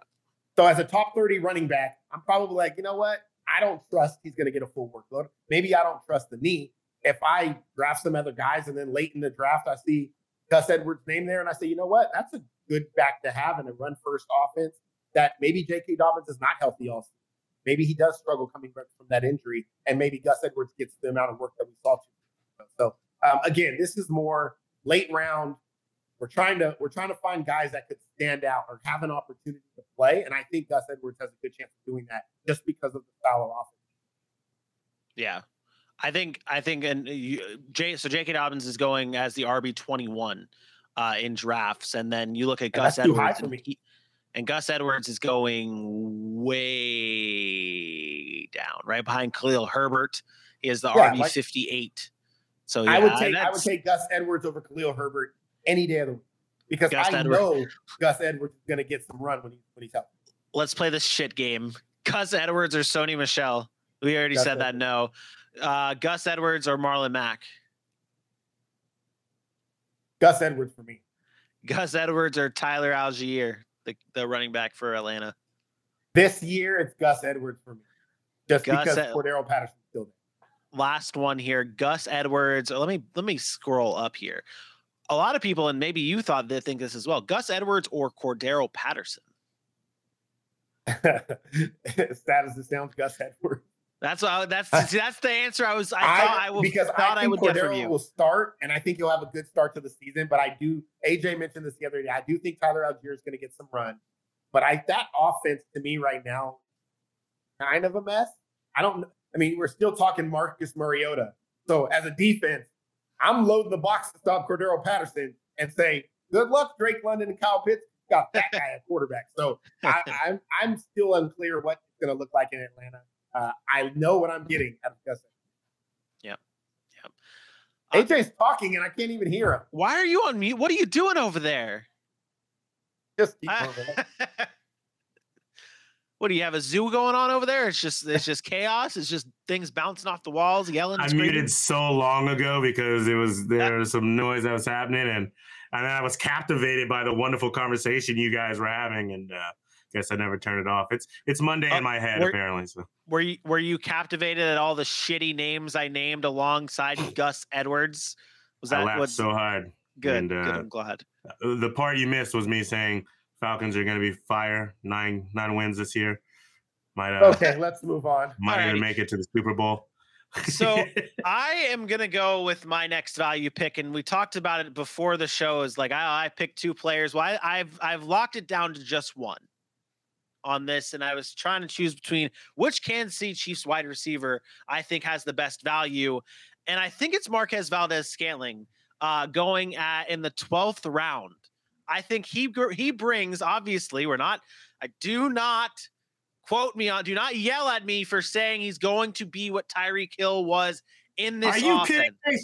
So as a top 30 running back, I'm probably like, you know what? I don't trust he's going to get a full workload. Maybe I don't trust the knee. If I draft some other guys and then late in the draft I see Gus Edwards' name there and I say, you know what? That's a good back to have in a run first offense. That maybe J.K. Dobbins is not healthy also. Maybe he does struggle coming back from that injury, and maybe Gus Edwards gets the amount of work that we saw. So um, again, this is more late round. We're trying to we're trying to find guys that could stand out or have an opportunity to play, and I think Gus Edwards has a good chance of doing that just because of the style of offense. Yeah, I think I think and you, J so J.K. Dobbins is going as the RB twenty one uh, in drafts, and then you look at Gus that's too high Edwards, and, he- and Gus Edwards is going way down, right behind Khalil Herbert. He is the Yeah, RB fifty eight. So yeah, I would take I would take Gus Edwards over Khalil Herbert any day of the week because Gus I Edwards. know Gus Edwards is going to get some run when he when he's healthy. let's play this shit game. Gus Edwards or Sony Michel? We already Gus said that. No. Uh, Gus Edwards or Marlon Mack? Gus Edwards for me. Gus Edwards or Tyler Allgeier, the, the running back for Atlanta? This year it's Gus Edwards for me, just Gus because Ed- Cordarrelle Patterson's still there. Last one here, Gus Edwards. Let me let me scroll up here. A lot of people, and maybe you thought they think this as well. Gus Edwards or Cordarrelle Patterson? as sad as it sounds, Gus Edwards. That's uh, that's that's the answer I was I, I, thought I would because thought I I, would get from Cordarrelle you. will start, and I think he'll have a good start to the season. But I do. AJ mentioned this the other day. I do think Tyler Allgeier is going to get some run, but I that offense to me right now, kind of a mess. I don't. I mean, we're still talking Marcus Mariota. So as a defense, I'm loading the box to stop Cordarrelle Patterson and say, "Good luck, Drake London and Kyle Pitts." Got that guy at quarterback. So I, I'm I'm still unclear what it's going to look like in Atlanta. Uh, I know what I'm getting out of Gus. Uh, AJ's talking and I can't even hear him. Why are you on mute? What are you doing over there? Just keep moving. what do you have a zoo going on over there? It's just it's just chaos. It's just things bouncing off the walls, yelling. I screaming? muted so long ago because it was there was some noise that was happening, and and I was captivated by the wonderful conversation you guys were having, and uh, guess I never turned it off. It's it's Monday Oh, in my head we're- apparently. So Were you were you captivated at all the shitty names I named alongside Gus Edwards? Was I that laughed what? so hard. good, and, good. uh, I'm glad. Uh, The part you missed was me saying Falcons are going to be fire nine nine wins this year. Might uh, Okay, let's move on. might Alrighty. even make it to the Super Bowl. So I am gonna go with my next value pick, and we talked about it before the show. Is like I, I picked two players. Well, I, I've I've locked it down to just one on this, and I was trying to choose between which Kansas City Chiefs wide receiver I think has the best value, and I think it's Marquez Valdes Scantling uh, going at in the twelfth round. I think he he brings. Obviously, we're not. I do not quote me on. Do not yell at me for saying he's going to be what Tyreek Hill was in this. Are you offense. kidding?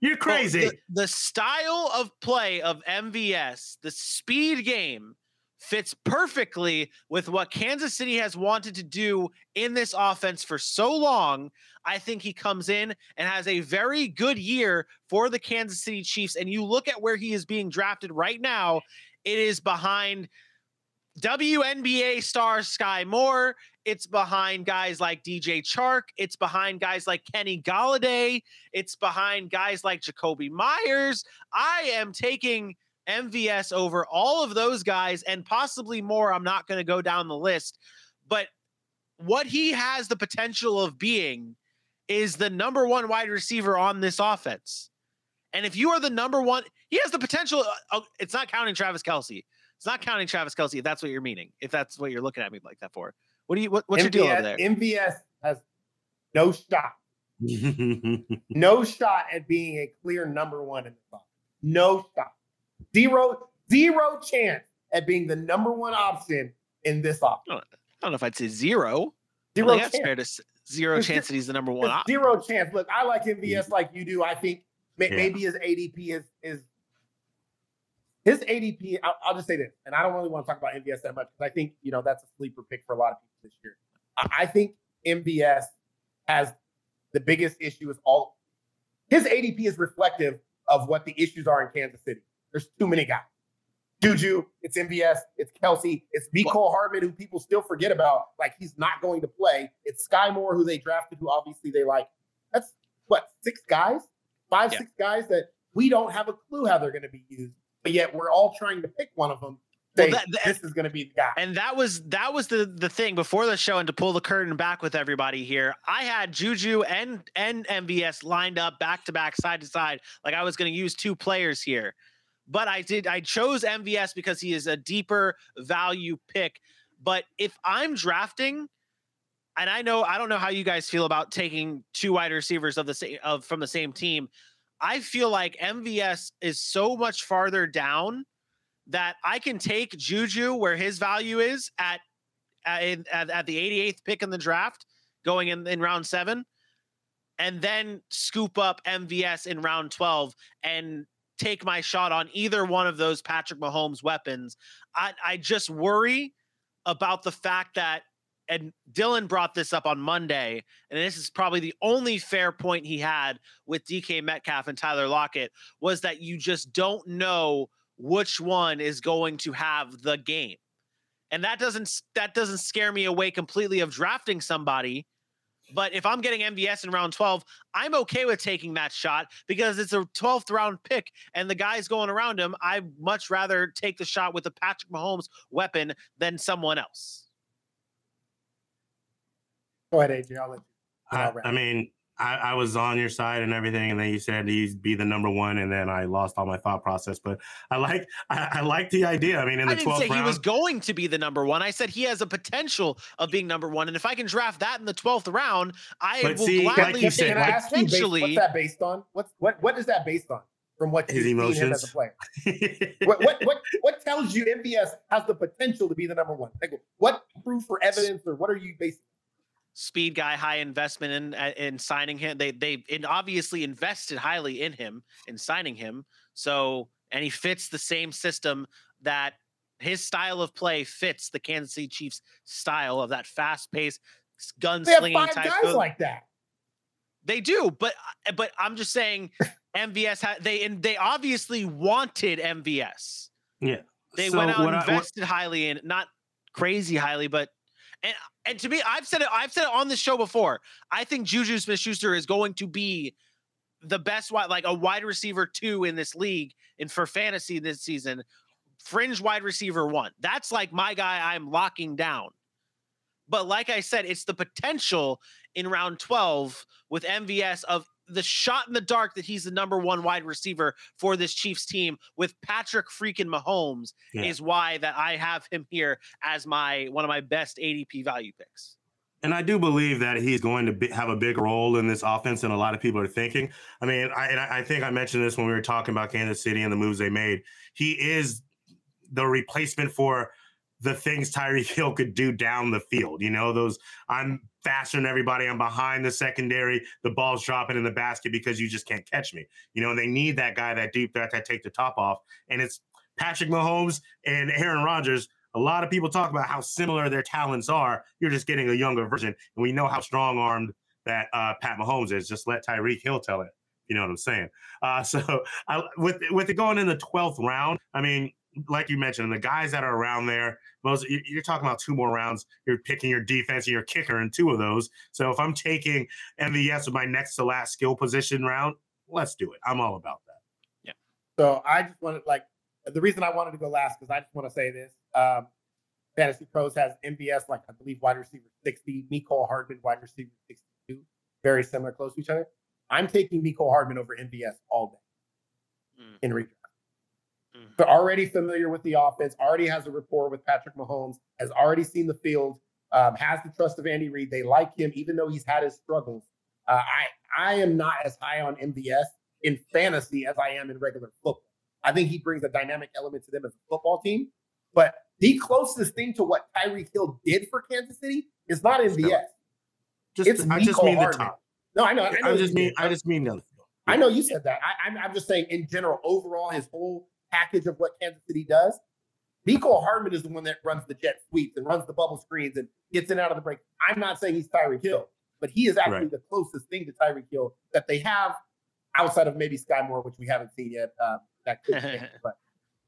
You're crazy. the, the style of play of MVS, the speed game, fits perfectly with what Kansas City has wanted to do in this offense for so long. I think he comes in and has a very good year for the Kansas City Chiefs. And you look at where he is being drafted right now, it is behind WNBA star Skyy Moore. It's behind guys like DJ Chark. It's behind guys like Kenny Golladay. It's behind guys like Jakobi Meyers. I am taking MVS over all of those guys and possibly more. I'm not going to go down the list, but what he has the potential of being is the number one wide receiver on this offense. And if you are the number one, he has the potential. uh, it's not counting Travis Kelce. It's not counting Travis Kelce. If that's what you're meaning, if that's what you're looking at me like that for, what do you? What, what's your deal over there? MVS has no shot, no shot at being a clear number one in the song. No shot. Zero, zero chance at being the number one option in this offense. I don't know if I'd say zero. Zero think that's chance. fair to zero There's chance that he's the number one. There's op- zero chance. Look, I like MVS like you do. I think may, Yeah. maybe his ADP is is his ADP. I'll, I'll just say this, and I don't really want to talk about MVS that much because I think you know that's a sleeper pick for a lot of people this year. I, I think MVS has the biggest issue is all his ADP is reflective of what the issues are in Kansas City. There's too many guys. Juju, it's MVS, it's Kelce, it's Mecole Hardman, who people still forget about, like he's not going to play. It's Skyy Moore, who they drafted, who obviously they like. That's what, six guys? Five, Yeah. six guys that we don't have a clue how they're going to be used. But yet we're all trying to pick one of them. Well, that- that- this is going to be the guy. and that was that was the the thing before the show. And to pull the curtain back with everybody here, I had Juju and and MVS lined up back to back, side to side, like I was going to use two players here. But I did. I chose MVS because he is a deeper value pick. But if I'm drafting, and I know I don't know how you guys feel about taking two wide receivers of the same of from the same team. I feel like MVS is so much farther down that I can take Juju where his value is at at, at, the 88th pick in the draft, going in, in round seven, and then scoop up MVS in round 12 and take my shot on either one of those Patrick Mahomes weapons. I, I just worry about the fact that, and Dylan brought this up on Monday, and this is probably the only fair point he had with DK Metcalf and Tyler Lockett was that you just don't know which one is going to have the game. And that doesn't that doesn't scare me away completely of drafting somebody. But if I'm getting MVS in round 12, I'm okay with taking that shot because it's a 12th round pick and the guys going around him. I'd much rather take the shot with a Patrick Mahomes weapon than someone else. Go ahead, AJ. I'll let you. I, I mean, I, I was on your side and everything, and then you said he'd be the number one, and then I lost all my thought process. But I like, I, I like the idea. I mean, in I the didn't twelfth say he round, was going to be the number one. I said he has a potential of being number one. And if I can draft that in the 12th round, I But will see, like gladly you take said, Can I ask based, potentially. what's that based on? What's what? What is that based on? From what His you've him as a emotions. player. what, what what what tells you MVS has the potential to be the number one? Like, what proof or evidence or what are you basing? Speed guy, high investment in uh, in signing him. They they obviously invested highly in him in signing him. So and he fits the same system that his style of play fits the Kansas City Chiefs style of that fast paced They have gunslinging type. guys of- like that. they do, but uh, but I'm just saying MVS had they and they obviously wanted MVS. Yeah. They So went out what and I- what- invested highly in not crazy highly, but and and to me, I've said it. I've said it on the show before. I think Juju Smith-Schuster is going to be the best wide, like a wide receiver two in this league, and for fantasy this season, fringe wide receiver one. That's like my guy. I'm locking down. But like I said, it's the potential in round 12 with MVS of the shot in the dark that he's the number one wide receiver for this Chiefs team with Patrick freaking Mahomes Yeah. is why that I have him here as my one of my best ADP value picks. And I do believe that he's going to be, have a big role in this offense, and a lot of people are thinking. I mean, I, and I I think I mentioned this when we were talking about Kansas City and the moves they made. He is the replacement for the things Tyreek Hill could do down the field. You know, those I'm faster than everybody, I'm behind the secondary, the ball's dropping in the basket because you just can't catch me. You know, and they need that guy, that deep threat that take the top off. And it's Patrick Mahomes and Aaron Rodgers. A lot of people talk about how similar their talents are. You're just getting a younger version, and we know how strong armed that uh, Pat Mahomes is. Just let Tyreek Hill tell it. You know what I'm saying? Uh, so I, with with it going in the 12th round, I mean, like you mentioned, the guys that are around there, most you- you're talking about two more rounds. You're picking your defense and your kicker in two of those. So if I'm taking MVS with my next to last skill position round, let's do it. I'm all about that. Yeah. So I just wanted like the reason I wanted to go last because I just want to say this. Um, Fantasy Pros has MVS like I believe wide receiver 60, Mecole Hardman wide receiver 62, very similar, close to each other. I'm taking Mecole Hardman over MVS all day Mm. in redraft. Mm. So already familiar with the offense, already has a rapport with Patrick Mahomes, has already seen the field, um, has the trust of Andy Reid. They like him, even though he's had his struggles. Uh, I I am not as high on MVS in fantasy as I am in regular football. I think he brings a dynamic element to them as a football team. But the closest thing to what Tyreek Hill did for Kansas City is not MVS. Just It's I just mean the top. No, I know. I, know I just mean I just mean the I know you said that. I, I'm, I'm just saying in general, overall, his whole package of what Kansas City does. Nico Hardman is the one that runs the jet sweeps and runs the bubble screens and gets in out of the break. I'm not saying he's Tyreek Hill, but he is actually Right. the closest thing to Tyreek Hill that they have outside of maybe Skyy Moore, which we haven't seen yet. Uh, that could change. but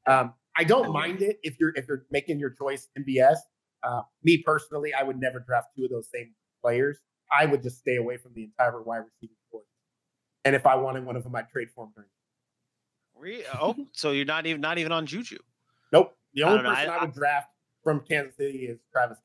um, I don't mind it if you're if you're making your choice MBS. Uh, me personally, I would never draft two of those same players. I would just stay away from the entire wide receiver court. And if I wanted one of them, I'd trade for him during. Re- oh, so you're not even not even on Juju. Nope. The only don't know. person I- I, would draft from Kansas City is Travis.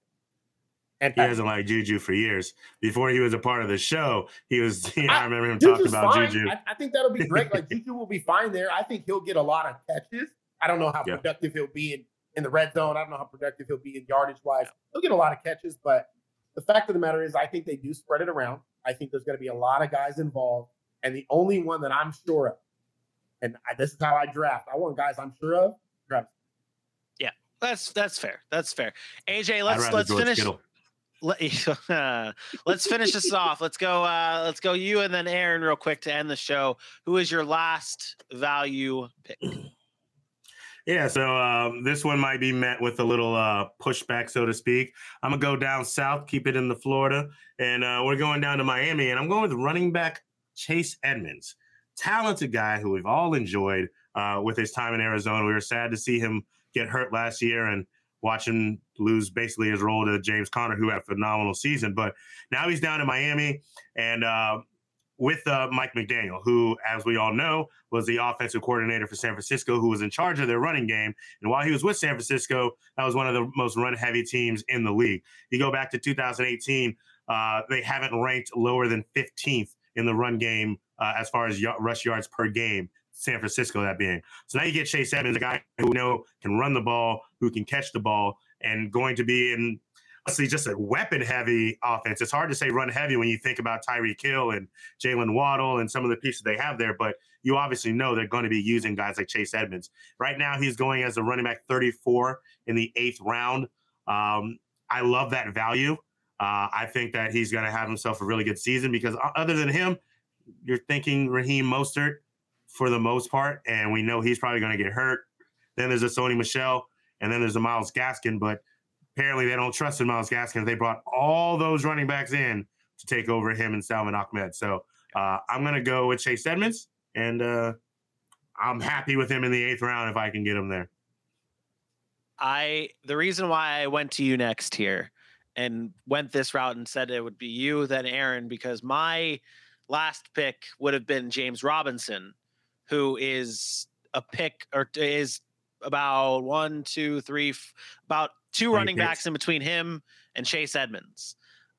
And He hasn't liked Juju for years. Before he was a part of the show, he was. I, I- remember him talking about fine. Juju. I, I think that'll be great. Like Juju will be fine there. I think he'll get a lot of catches. I don't know how Yeah. productive he'll be in, in the red zone. I don't know how productive he'll be in yardage wise. He'll get a lot of catches, but the fact of the matter is, I think they do spread it around. I think there's going to be a lot of guys involved, and the only one that I'm sure of, and I, this is how I draft. I want guys I'm sure of. Travis. That's that's fair. That's fair. AJ, let's let's finish. Kittle. Let, let's finish this off. Let's go. Uh, let's go. You and then Aaron, real quick to end the show. Who is your last value pick? Yeah, so um, this one might be met with a little uh, pushback, so to speak. I'm gonna go down south, keep it in the Florida, and uh, we're going down to Miami, and I'm going with running back Chase Edmonds, talented guy who we've all enjoyed uh, with his time in Arizona. We were sad to see him get hurt last year and watch him lose basically his role to James Conner, who had a phenomenal season. But now he's down in Miami, and uh, with uh, Mike McDaniel, who, as we all know, was the offensive coordinator for San Francisco, who was in charge of their running game. And while he was with San Francisco, that was one of the most run heavy teams in the league. You go back to 2018, uh, they haven't ranked lower than 15th in the run game uh, as far as y- rush yards per game. San Francisco, that being. So now you get Chase Evans, a guy who know can run the ball, who can catch the ball, and going to be in honestly just a weapon heavy offense. It's hard to say run heavy when you think about Tyreek Hill and Jaylen Waddle and some of the pieces they have there, but you obviously know they're going to be using guys like Chase Edmonds. Right now, he's going as a running back 34 in the eighth round. Um, I love that value. Uh, I think that he's going to have himself a really good season because other than him, you're thinking Raheem Mostert for the most part, and we know he's probably going to get hurt. Then there's a Sony Michel, and then there's a Myles Gaskin, but apparently they don't trust in Myles Gaskin. They brought all those running backs in to take over him and Salvon Ahmed. So uh, I'm going to go with Chase Edmonds, and uh, I'm happy with him in the eighth round if I can get him there. I the reason why I went to you next here and went this route and said it would be you then Aaron because my last pick would have been James Robinson, who is a pick or is about one, two, three, f- about two Three running picks. backs in between him and Chase Edmonds.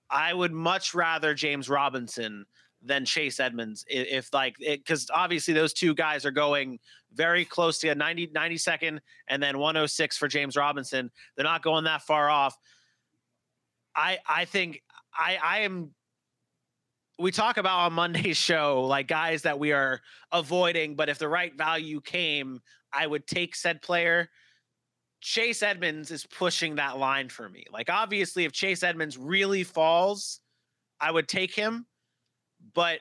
I would much rather James Robinson than Chase Edmonds. i- If like because obviously those two guys are going very close to a 90 90 second and then 106 for James Robinson. They're not going that far off. I I think I I am we talk about on Monday's show like guys that we are avoiding, but if the right value came, I would take said player. Chase Edmonds is pushing that line for me. Like obviously if Chase Edmonds really falls, I would take him, but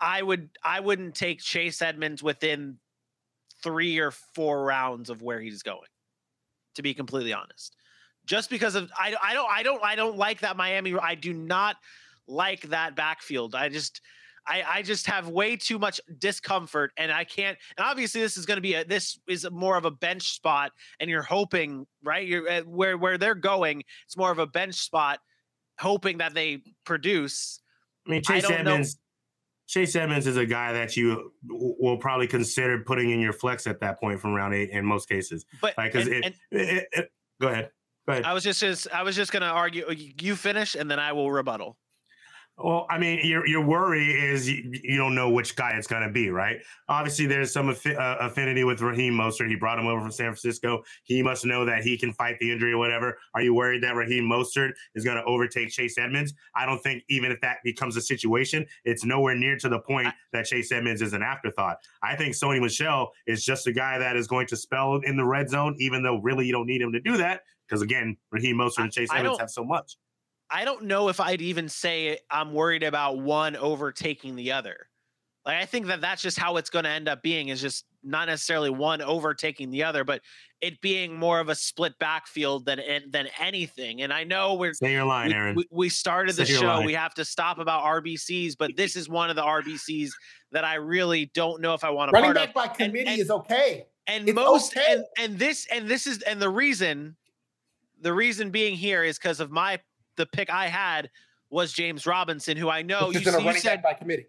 I would I wouldn't take Chase Edmonds within 3 or 4 rounds of where he's going. To be completely honest. Just because of I I don't I don't I don't like that Miami I do not like that backfield. I just I, I just have way too much discomfort and I can't and obviously this is going to be a this is more of a bench spot and you're hoping right you're uh, where where they're going it's more of a bench spot hoping that they produce I mean, Chase know. Edmonds. Chase Edmonds is a guy that you will probably consider putting in your flex at that point from round eight in most cases. but Like, because and- it, it, it- Go ahead. Go ahead. I was just, just I was just going to argue you finish and then I will rebuttal Well, I mean, your your worry is you, you don't know which guy it's going to be, right? Obviously, there's some affi- uh, affinity with Raheem Mostert. He brought him over from San Francisco. He must know that he can fight the injury or whatever. Are you worried that Raheem Mostert is going to overtake Chase Edmonds? I don't think even if that becomes a situation, it's nowhere near to the point that Chase Edmonds is an afterthought. I think Sony Michel is just a guy that is going to spell in the red zone, even though really you don't need him to do that because again, Raheem Mostert and Chase Edmonds have so much. I don't know if I'd even say I'm worried about one overtaking the other. Like I think that that's just how it's going to end up being is just not necessarily one overtaking the other, but it being more of a split backfield than than anything. And I know we're Say your line, we, Aaron. we, we started the Say your show. We have to stop about RBCs, but this is one of the RBCs that I really don't know if I want to Running part back of. by committee and- is okay. And It's most okay. and, and this and this is and the reason the reason being here is because of my the pick I had was James Robinson, who I know you, you said by committee.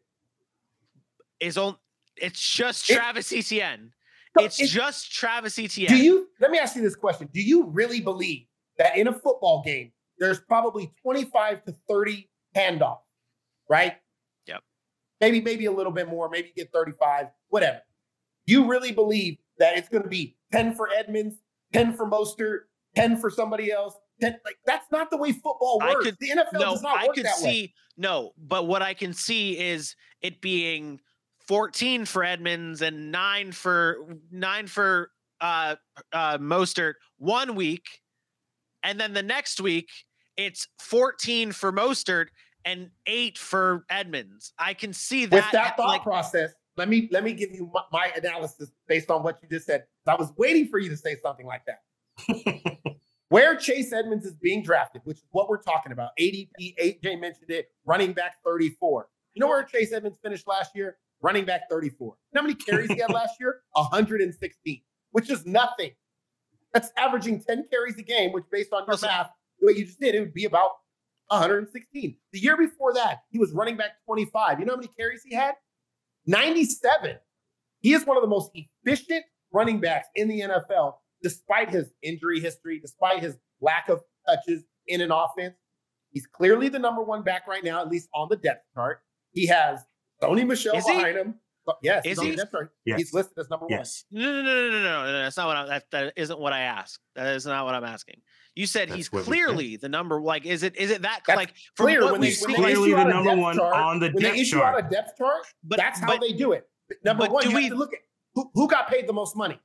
is on. It's just It- Travis Etienne. No, It's it- just Travis Etienne. Do you let me ask you this question? Do you really believe that in a football game there's probably 25 to 30 handoffs, right? Yep. Maybe maybe a little bit more, maybe you get 35, whatever. You really believe that it's going to be 10 for Edmonds, 10 for Mostert, 10 for somebody else? 10, like that's not the way football I works. could- the NFL no, does not I work could that see way. no, but what I can see is it being 14 for Edmonds and nine for nine for uh uh Mostert one week, and then the next week it's 14 for Mostert and eight for Edmonds. I can see that, With that thought like process, let me let me give you my, my analysis based on what you just said. I was waiting for you to say something like that. Where Chase Edmonds is being drafted, which is what we're talking about, ADP, AJ mentioned it, running back 34. You know where Chase Edmonds finished last year? Running back 34. You know how many carries he had last year? 116, which is nothing. That's averaging 10 carries a game, which based on your math, the way you just did, it would be about 116. The year before that, he was running back 25. You know how many carries he had? 97. He is one of the most efficient running backs in the NFL, despite his injury history, despite his lack of touches in an offense. He's clearly the number one back right now, at least on the depth chart. He has Tony Michelle Is he? him. Oh, yes, Is he's on he? the depth chart. Yes. He's listed as number one. Yes. no, no, no, no, no, no, no, that's not what I, that, that isn't what I asked. That is not what I'm asking. You said That's he's what we said. clearly the number. Like, is it is it that That's like from Clear what when they, when Clearly issue the number one chart, on the when depth they issue chart. out a depth chart, But that's how but they do it. Number but one, do you we- have to look at who, who got paid the most money.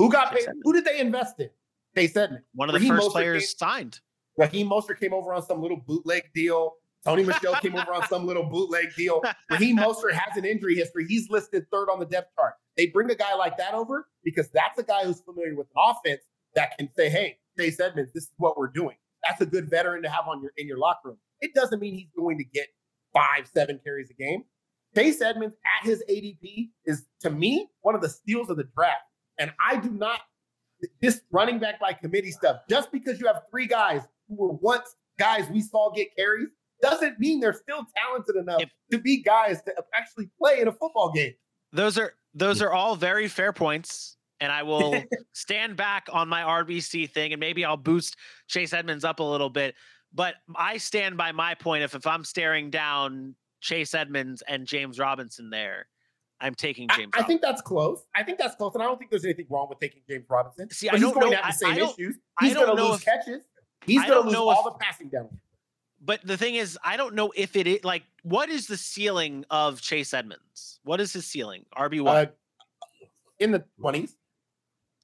Who got Chase paid? Edmonds. Who did they invest in? Chase Edmonds. one of the Raheem first Mostert players came- signed. Raheem Mostert came over on some little bootleg deal. Tony Michelle came over on some little bootleg deal. Raheem Mostert has an injury history. He's listed third on the depth chart. They bring a guy like that over because that's a guy who's familiar with an offense that can say, "Hey, Chase Edmonds, this is what we're doing." That's a good veteran to have on your in your locker room. It doesn't mean he's going to get five, seven carries a game. Chase Edmonds at his ADP is to me one of the steals of the draft, and I do not this running back by committee stuff. Just because you have three guys who were once guys we saw get carries doesn't mean they're still talented enough If- to be guys to actually play in a football game. Those are those are all very fair points, and I will stand back on my RBC thing, and maybe I'll boost Chase Edmonds up a little bit. But I stand by my point. If if I'm staring down Chase Edmonds and James Robinson there, I'm taking I, James. I think that's close. I think that's close, and I don't think there's anything wrong with taking James Robinson. See, but I he's don't going know- to have the I- I same issues. He's going to lose if- catches. He's going to lose all if- the passing down. but the thing is, I don't know if it is like what is the ceiling of Chase Edmonds? What is his ceiling? RB one. Uh, in the twenties,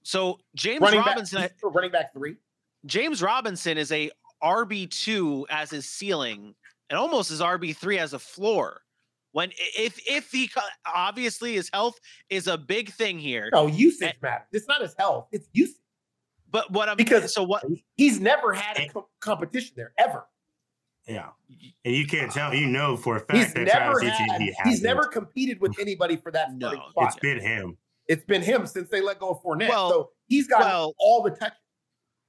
so James running Robinson, still running back three. James Robinson is a RB two as his ceiling, and almost as RB three as a floor. When if if he obviously his health is a big thing here, No usage matters. It's not his health; it's usage. but what I'm Because- so what He's never had a co- competition there ever. Yeah, and you can't tell. You know for a fact He's that never Travis had. He He's hasn't. never competed with anybody for that No, spot. It's been him. It's been him since they let go of Fournette. Well- so he's got well- all the touches.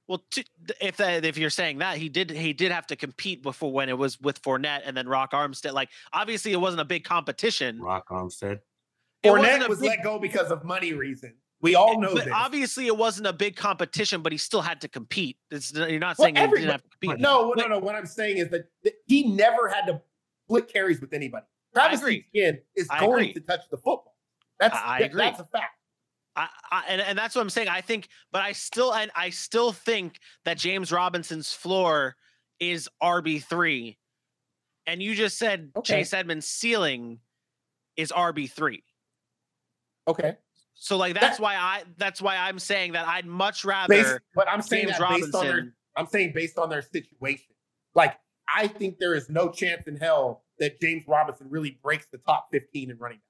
Well, t- if that, if you're saying that he did he did have to compete before when it was with Fournette and then Rock Armstead. Like obviously it wasn't a big competition. Rock Armstead. It wasn't Fournette was big- let go because of money reasons. We all know but this. obviously it wasn't a big competition, but he still had to compete. It's, you're not Well, saying he didn't have to compete. No, no, But- no. What I'm saying is that, that he never had to split carries with anybody. Travis agree. Etienne is I going agree. to touch the football. That's I- I that- agree. that's a fact. I, I, and, and that's what I'm saying. I think, but I still and I still think that James Robinson's floor is RB three, and you just said Okay. Chase Edmonds' ceiling is RB three. Okay. So like That- that's why I that's why I'm saying that I'd much rather Based, but I'm saying James that based on their Robinson. I'm saying based on their situation. Like I think there is no chance in hell that James Robinson really breaks the top 15 in running back.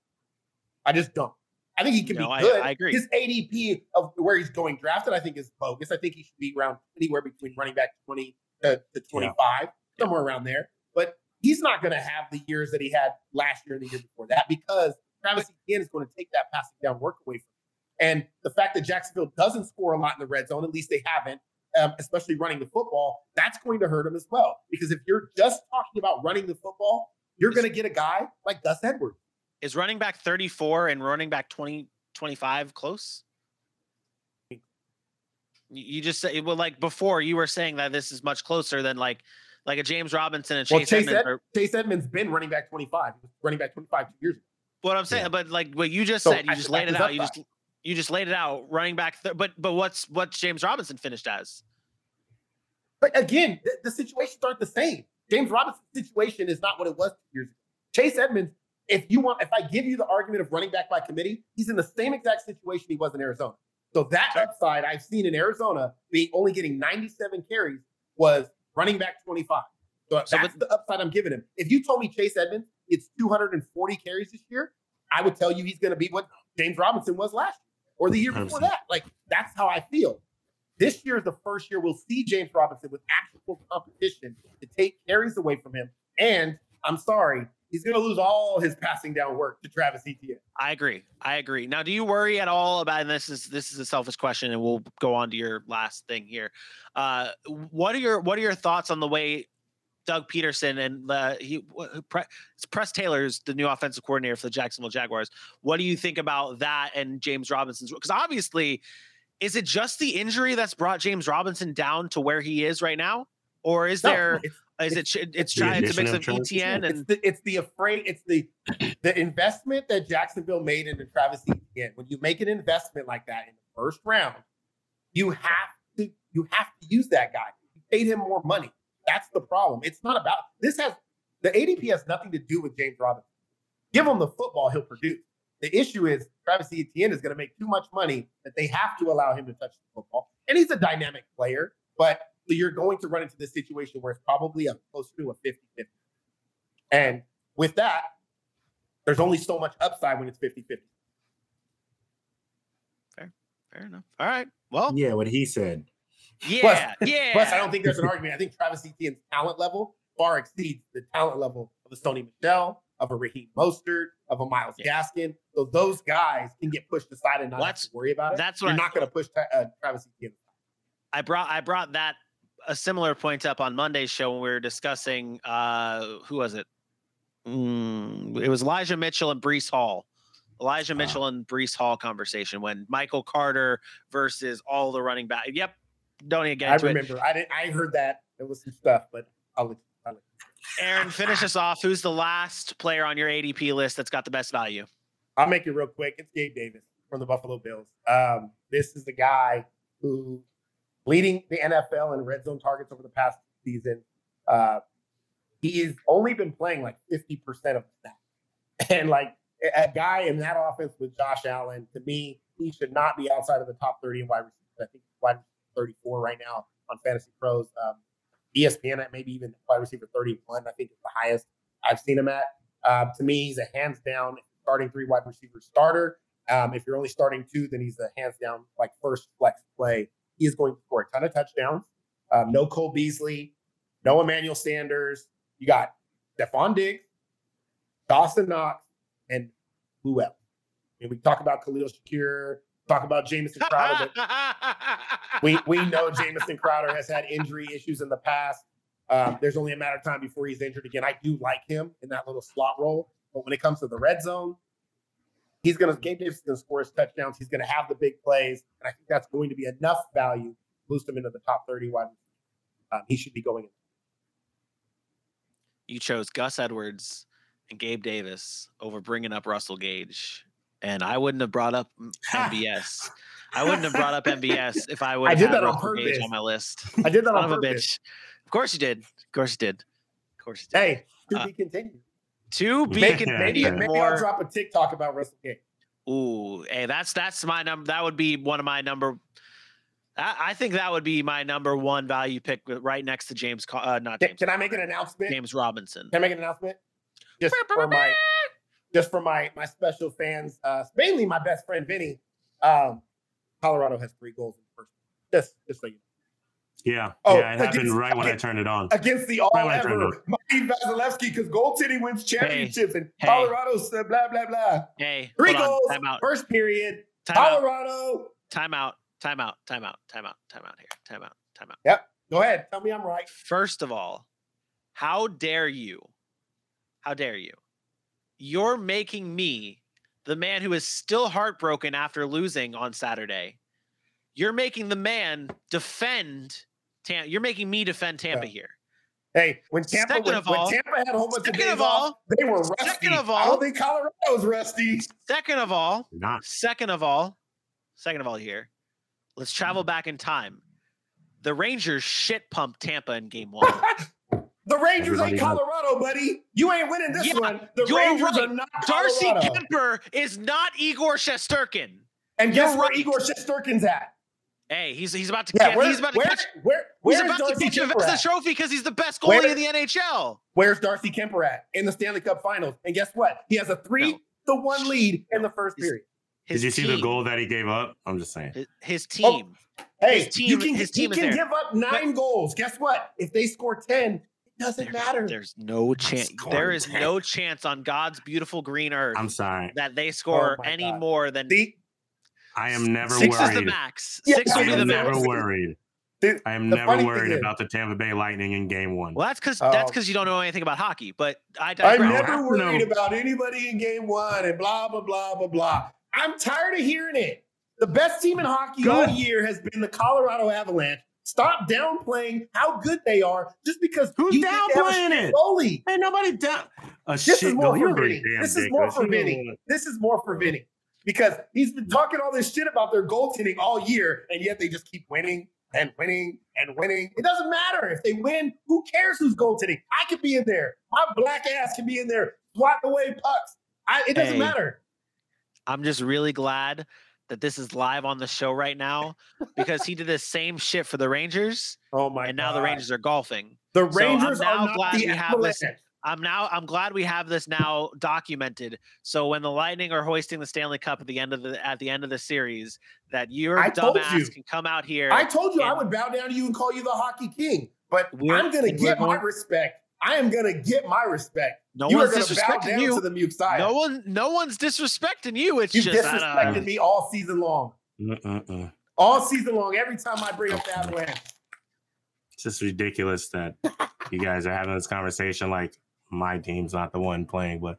I just don't. I think he can No, be I- good. I agree. His ADP of where he's going drafted, I think, is bogus. I think he should be around anywhere between running back 20 to, to 25, somewhere around there. But he's not going to have the years that he had last year and the year before that because Travis Etienne is going to take that passing down work away from him. And the fact that Jacksonville doesn't score a lot in the red zone, at least they haven't, um, especially running the football, that's going to hurt him as well. Because if you're just talking about running the football, you're going to get a guy like Gus Edwards. Is running back 34 and running back 20 25 close. You- You just say well, like before you were saying that this is much closer than like like a James Robinson and Well, Chase, Chase, Edmonds. Ed- Or, Chase Edmonds been running back 25. Running back 25 two years ago. what I'm saying, Yeah. but like what you just So said, you just laid it out. You upside. just you just laid it out. Running back, th- but but what's what James Robinson finished as? But again, the, the situations aren't the same. James Robinson's situation is not what it was two years ago. Chase Edmonds, if you want, if I give you the argument of running back by committee, he's in the same exact situation he was in Arizona. So that upside I've seen in Arizona being only getting 97 carries was running back 25. So, So, that's the upside I'm giving him. If you told me Chase Edmonds gets 240 carries this year, I would tell you he's going to be what James Robinson was last year or the year before that. Like that's how I feel. This year is the first year we'll see James Robinson with actual competition to take carries away from him. And I'm sorry, he's going to lose all his passing down work to Travis Etienne. I agree. I agree. Now, do you worry at all about? And this is this is a selfish question, and we'll go on to your last thing here. Uh, what are your what are your thoughts on the way Doug Pederson and uh, he Pre, it's Press Taylor's the new offensive coordinator for the Jacksonville Jaguars? What do you think about that and James Robinson's? Because obviously, is it just the injury that's brought James Robinson down to where he is right now, or is No, there is it it's trying it's a addition mix of of Travis Etienne it's and the it's the afraid it's the the investment that Jacksonville made into Travis Etienne. When you make an investment like that in the first round, you have to you have to use that guy. You paid him more money. That's the problem. It's not about this has the ADP has nothing to do with James Robinson. Give him the football, he'll produce. The issue is Travis Etienne is going to make too much money that they have to allow him to touch the football. And he's a dynamic player, but you're going to run into this situation where it's probably a close to a 50 50. And with that, there's only so much upside when it's 50 50. fair enough. All right. Well, Yeah, what he said. yeah, yeah. Plus, I don't think there's an argument. I think Travis Etienne's talent level far exceeds the talent level of a Sony Michel, of a Raheem Mostert, of a Myles Yeah. Gaskin. So those guys can get pushed aside and not Well, have to worry about it. that's what You're I- not going to push uh, Travis Etienne. I brought I brought that a similar point up on Monday's show when we were discussing uh who was it? Mm, it was Elijah Mitchell and Breece Hall. Elijah Ah. Mitchell and Breece Hall conversation when Michael Carter versus all the running back. Yep. Don't even get I into it. remember. I didn't. I heard that. it was some stuff, but I'll. I'll. Aaron, finish us off. Who's the last player on your ADP list that's got the best value? I'll make it real quick. It's Gabe Davis from the Buffalo Bills. Um, this is the guy who leading the NFL in red zone targets over the past season. Uh, he has only been playing like 50% of that. And like a guy in that offense with Josh Allen, to me, he should not be outside of the top 30 in wide receivers. I think wide 34 right now on Fantasy Pros. Um, ESPN maybe even wide receiver 31, I think is the highest I've seen him at. Uh, to me, he's a hands down starting three wide receiver starter. Um, if you're only starting two, then he's a hands down like first flex play. He is going to score a ton of touchdowns. Um, no Cole Beasley, no Emmanuel Sanders. You got Stefon Diggs, Dawson Knox, and who else? And we talk about Khalil Shakir, talk about Jamison Crowder. we we know Jamison Crowder has had injury issues in the past. Um, there's only a matter of time before he's injured again. I do like him in that little slot role, but when it comes to the red zone, he's going to Gabe Davis is going to score his touchdowns. He's going to have the big plays, and I think that's going to be enough value to boost him into the top 30 wide. Um, he should be going in. You chose Gus Edwards and Gabe Davis over bringing up Russell Gage, and I wouldn't have brought up MVS. I wouldn't have brought up MVS if I would I did that on Russell Gage purpose. on my list. I did that Son on purpose. bitch. Of course you did. Of course you did. Of course you did. Hey, to Uh, be continued. To be Maybe, maybe, maybe I'll drop a TikTok about Russell Gage. Ooh, hey, that's that's my number. That would be one of my number. I, I think that would be my number one value pick, right next to James. Uh, not Can, James. can I make an announcement? James Robinson. Can I make an announcement? Just for my just for my my special fans, uh, mainly my best friend Vinny. Um, Colorado has three goals in the first. Just just so you know. Yeah, Oh, yeah, it happened against- right when I okay. turned it on. against the all Right when I turned ever Mikey Vasilevskiy because goaltending wins championships and hey. Colorado's uh, blah blah blah. Hey, Three hold on. goals, Time out. first period. Time. Colorado. Time out. Time out. Time out. Time out. Time out here. Time out. Time out. Go ahead, tell me I'm right. First of all, how dare you? How dare you? You're making me the man who is still heartbroken after losing on Saturday. You're making the man defend Tampa. You're making me defend Tampa Yeah. here. Hey, when Tampa Second when, of when Tampa had a whole bunch of second days of off, they were rusty. second of I all- don't think Colorado's rusty. Second of all, Not second of all, second of all here, let's travel back in time. The Rangers shit pumped Tampa in game one. The Rangers Everybody ain't knows. Colorado, buddy. You ain't winning this Yeah, one. The you're Rangers right. are not Darcy Colorado. Kuemper is not Igor Shesterkin. and guess you're where right. Igor Shesterkin's at? Hey, he's he's about to Yeah, get where, he's about to where, catch where, he's where's about to Darcy catch a Kuemper Vezina at? trophy because he's the best goalie Where- in the NHL. Where's Darcy Kuemper at in the Stanley Cup Finals? And guess what? He has a three to one lead in the first He's- period. His Did you see the goal that he gave up? I'm just saying. His, his Oh, team. Hey, His you can, his team is can there. give up nine goals. Guess what? If they score 10, it doesn't There- matter. There's no chance. There is 10. no chance on God's beautiful green earth I'm sorry. that they oh score Oh any God. more than See, I am never six is the max. Yeah, Six I will be the max. never worried. The- I am never worried is- about the Tampa Bay Lightning in game one. Well, that's because that's um, because you don't know anything about hockey. But I I'm never worried know. about anybody in game one and blah, blah, blah, blah, blah. I'm tired of hearing it. The best team in hockey all year has been the Colorado Avalanche. Stop downplaying how good they are just because Who's you think they have a downplaying it? goalie. Ain't nobody down. A This shit is more goal. for You're Vinny. pretty This is more for You Vinny. This is more for Vinny because he's been talking all this shit about their goaltending all year, and yet they just keep winning and winning and winning. It doesn't matter if they win. Who cares who's goaltending? I could be in there. My black ass can be in there swatting away pucks. I, it doesn't Hey. matter. I'm just really glad that this is live on the show right now because he did the same shit for the Rangers, Oh my! and now the Rangers are golfing. The So I'm Rangers now are not glad the we have this-. I'm now I'm glad we have this now documented. So when the Lightning are hoisting the Stanley Cup at the end of the at the end of the series, that your I dumbass you. can come out here. I told you I would bow down to you and call you the hockey king, but I'm going to get my going- respect. I am going to get my respect. no you one's going to bow disrespecting down you. to the Messiah. no one no one's disrespecting you. It's you just I don't disrespected know. me all season long. Mm-mm-mm. All season long, every time I bring up the Avalanche. It's just ridiculous that you guys are having this conversation like my team's not the one playing, but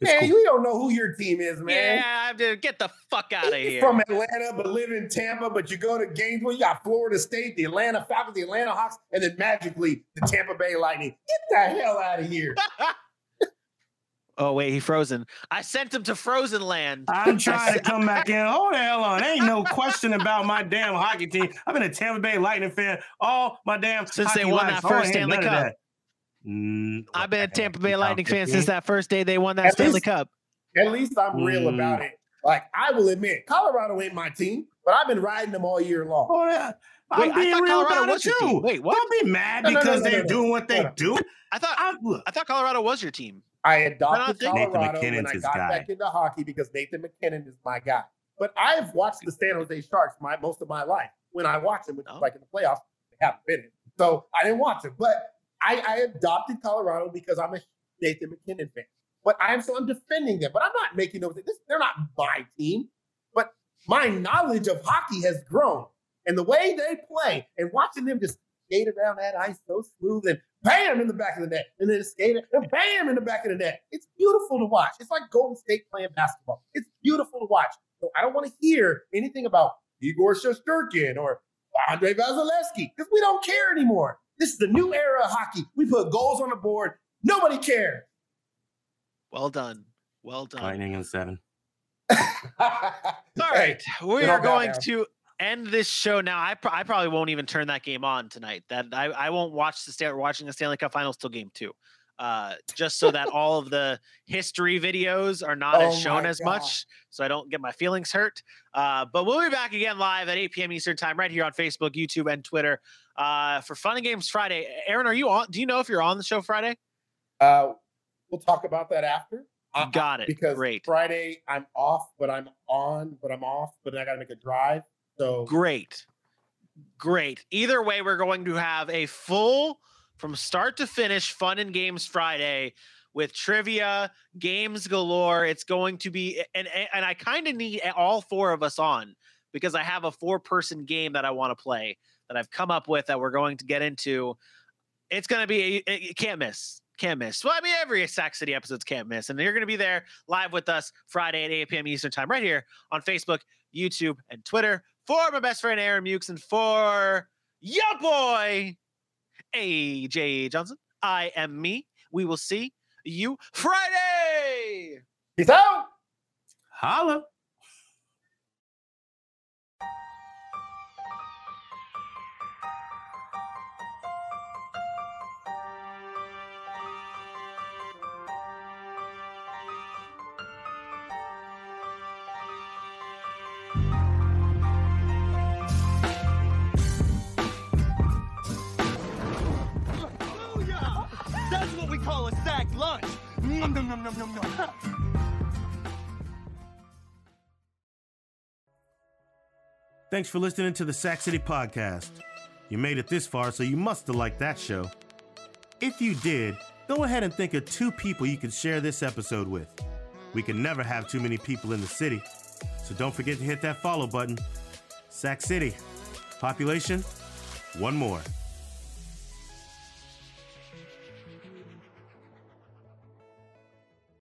It's Man, cool. you don't know who your team is, man. Yeah, dude, get the fuck out of here. from Atlanta, but live in Tampa, but you go to games where you got Florida State, the Atlanta Falcons, the Atlanta Hawks, and then magically the Tampa Bay Lightning. Get the hell out of here. oh wait, he frozen. I sent him to Frozen Land. I'm trying to come back in. Hold the hell on. Ain't no question about my damn hockey team. I've been a Tampa Bay Lightning fan all my damn Since they won life. that oh, first Stanley Cup. that. Mm, I've been a Tampa Bay Lightning fan since that first day they won that At Stanley least- Cup. At least I'm real Mm. about it. Like, I will admit, Colorado ain't my team, but I've been riding them all year long. Oh, yeah. Wait, I'm I being real Colorado about it too. Wait, what? Don't be mad No, no, no, because no, they're no, no. doing what they Hold do. I thought I, I thought Colorado was your team. I I don't adopted think- Nathan Colorado when I got guy. back into hockey because Nathan MacKinnon is my guy. But I've watched the San Jose Sharks my most of my life. When I watch them, which Oh. is like in the playoffs, they haven't been in. So I didn't watch them. But I, I adopted Colorado because I'm a Nathan MacKinnon fan. But I'm so I'm defending them. But I'm not making those. This, they're not my team. But my knowledge of hockey has grown, and the way they play, and watching them just skate around that ice so smooth and bam in the back of the net, and then skate and bam in the back of the net. It's beautiful to watch. It's like Golden State playing basketball. It's beautiful to watch. So I don't want to hear anything about Igor Shesterkin or Andrei Vasilevskiy because we don't care anymore. This is the new era of hockey. We put goals on the board. Nobody cares. Well done. Well done. Lightning in seven. All Hey, we are going now. to end this show now. I, pro- I probably won't even turn that game on tonight. That I, I won't watch the start watching the Stanley Cup Finals till game two, uh, just so that all of the history videos are not Oh as shown as God. much, so I don't get my feelings hurt. Uh, but we'll be back again live at 8 p.m. Eastern time, right here on Facebook, YouTube, and Twitter uh, for Fun and Games Friday. Aaron, are you on? Do you know if you're on the show Friday? Uh, we'll talk about that after. I- I- Got it. Because Great. Friday I'm off, but I'm on, but I'm off, but I got to make a drive. So Great. Great. Either way, we're going to have a full, from start to finish, fun and games Friday with trivia, games galore. It's going to be, and and I kind of need all four of us on because I have a four-person game that I want to play that I've come up with that we're going to get into. It's going to be, you can't miss. Can't miss. Well, I mean, every Sack City episode's can't miss. And you're going to be there live with us Friday at 8 p.m. Eastern Time, right here on Facebook, YouTube, and Twitter for my best friend Aaron Mukes and for your boy AJ Johnson. I am me. We will see you Friday. peace out. Holla. Call a sack lunch. Nom, nom, nom, nom, nom, nom. Thanks for listening to the Sack City Podcast. You made it this far, so you must have liked that show. If you did, go ahead and think of two people you could share this episode with. We can never have too many people in the city, so don't forget to hit that follow button. Sack City. Population? One more.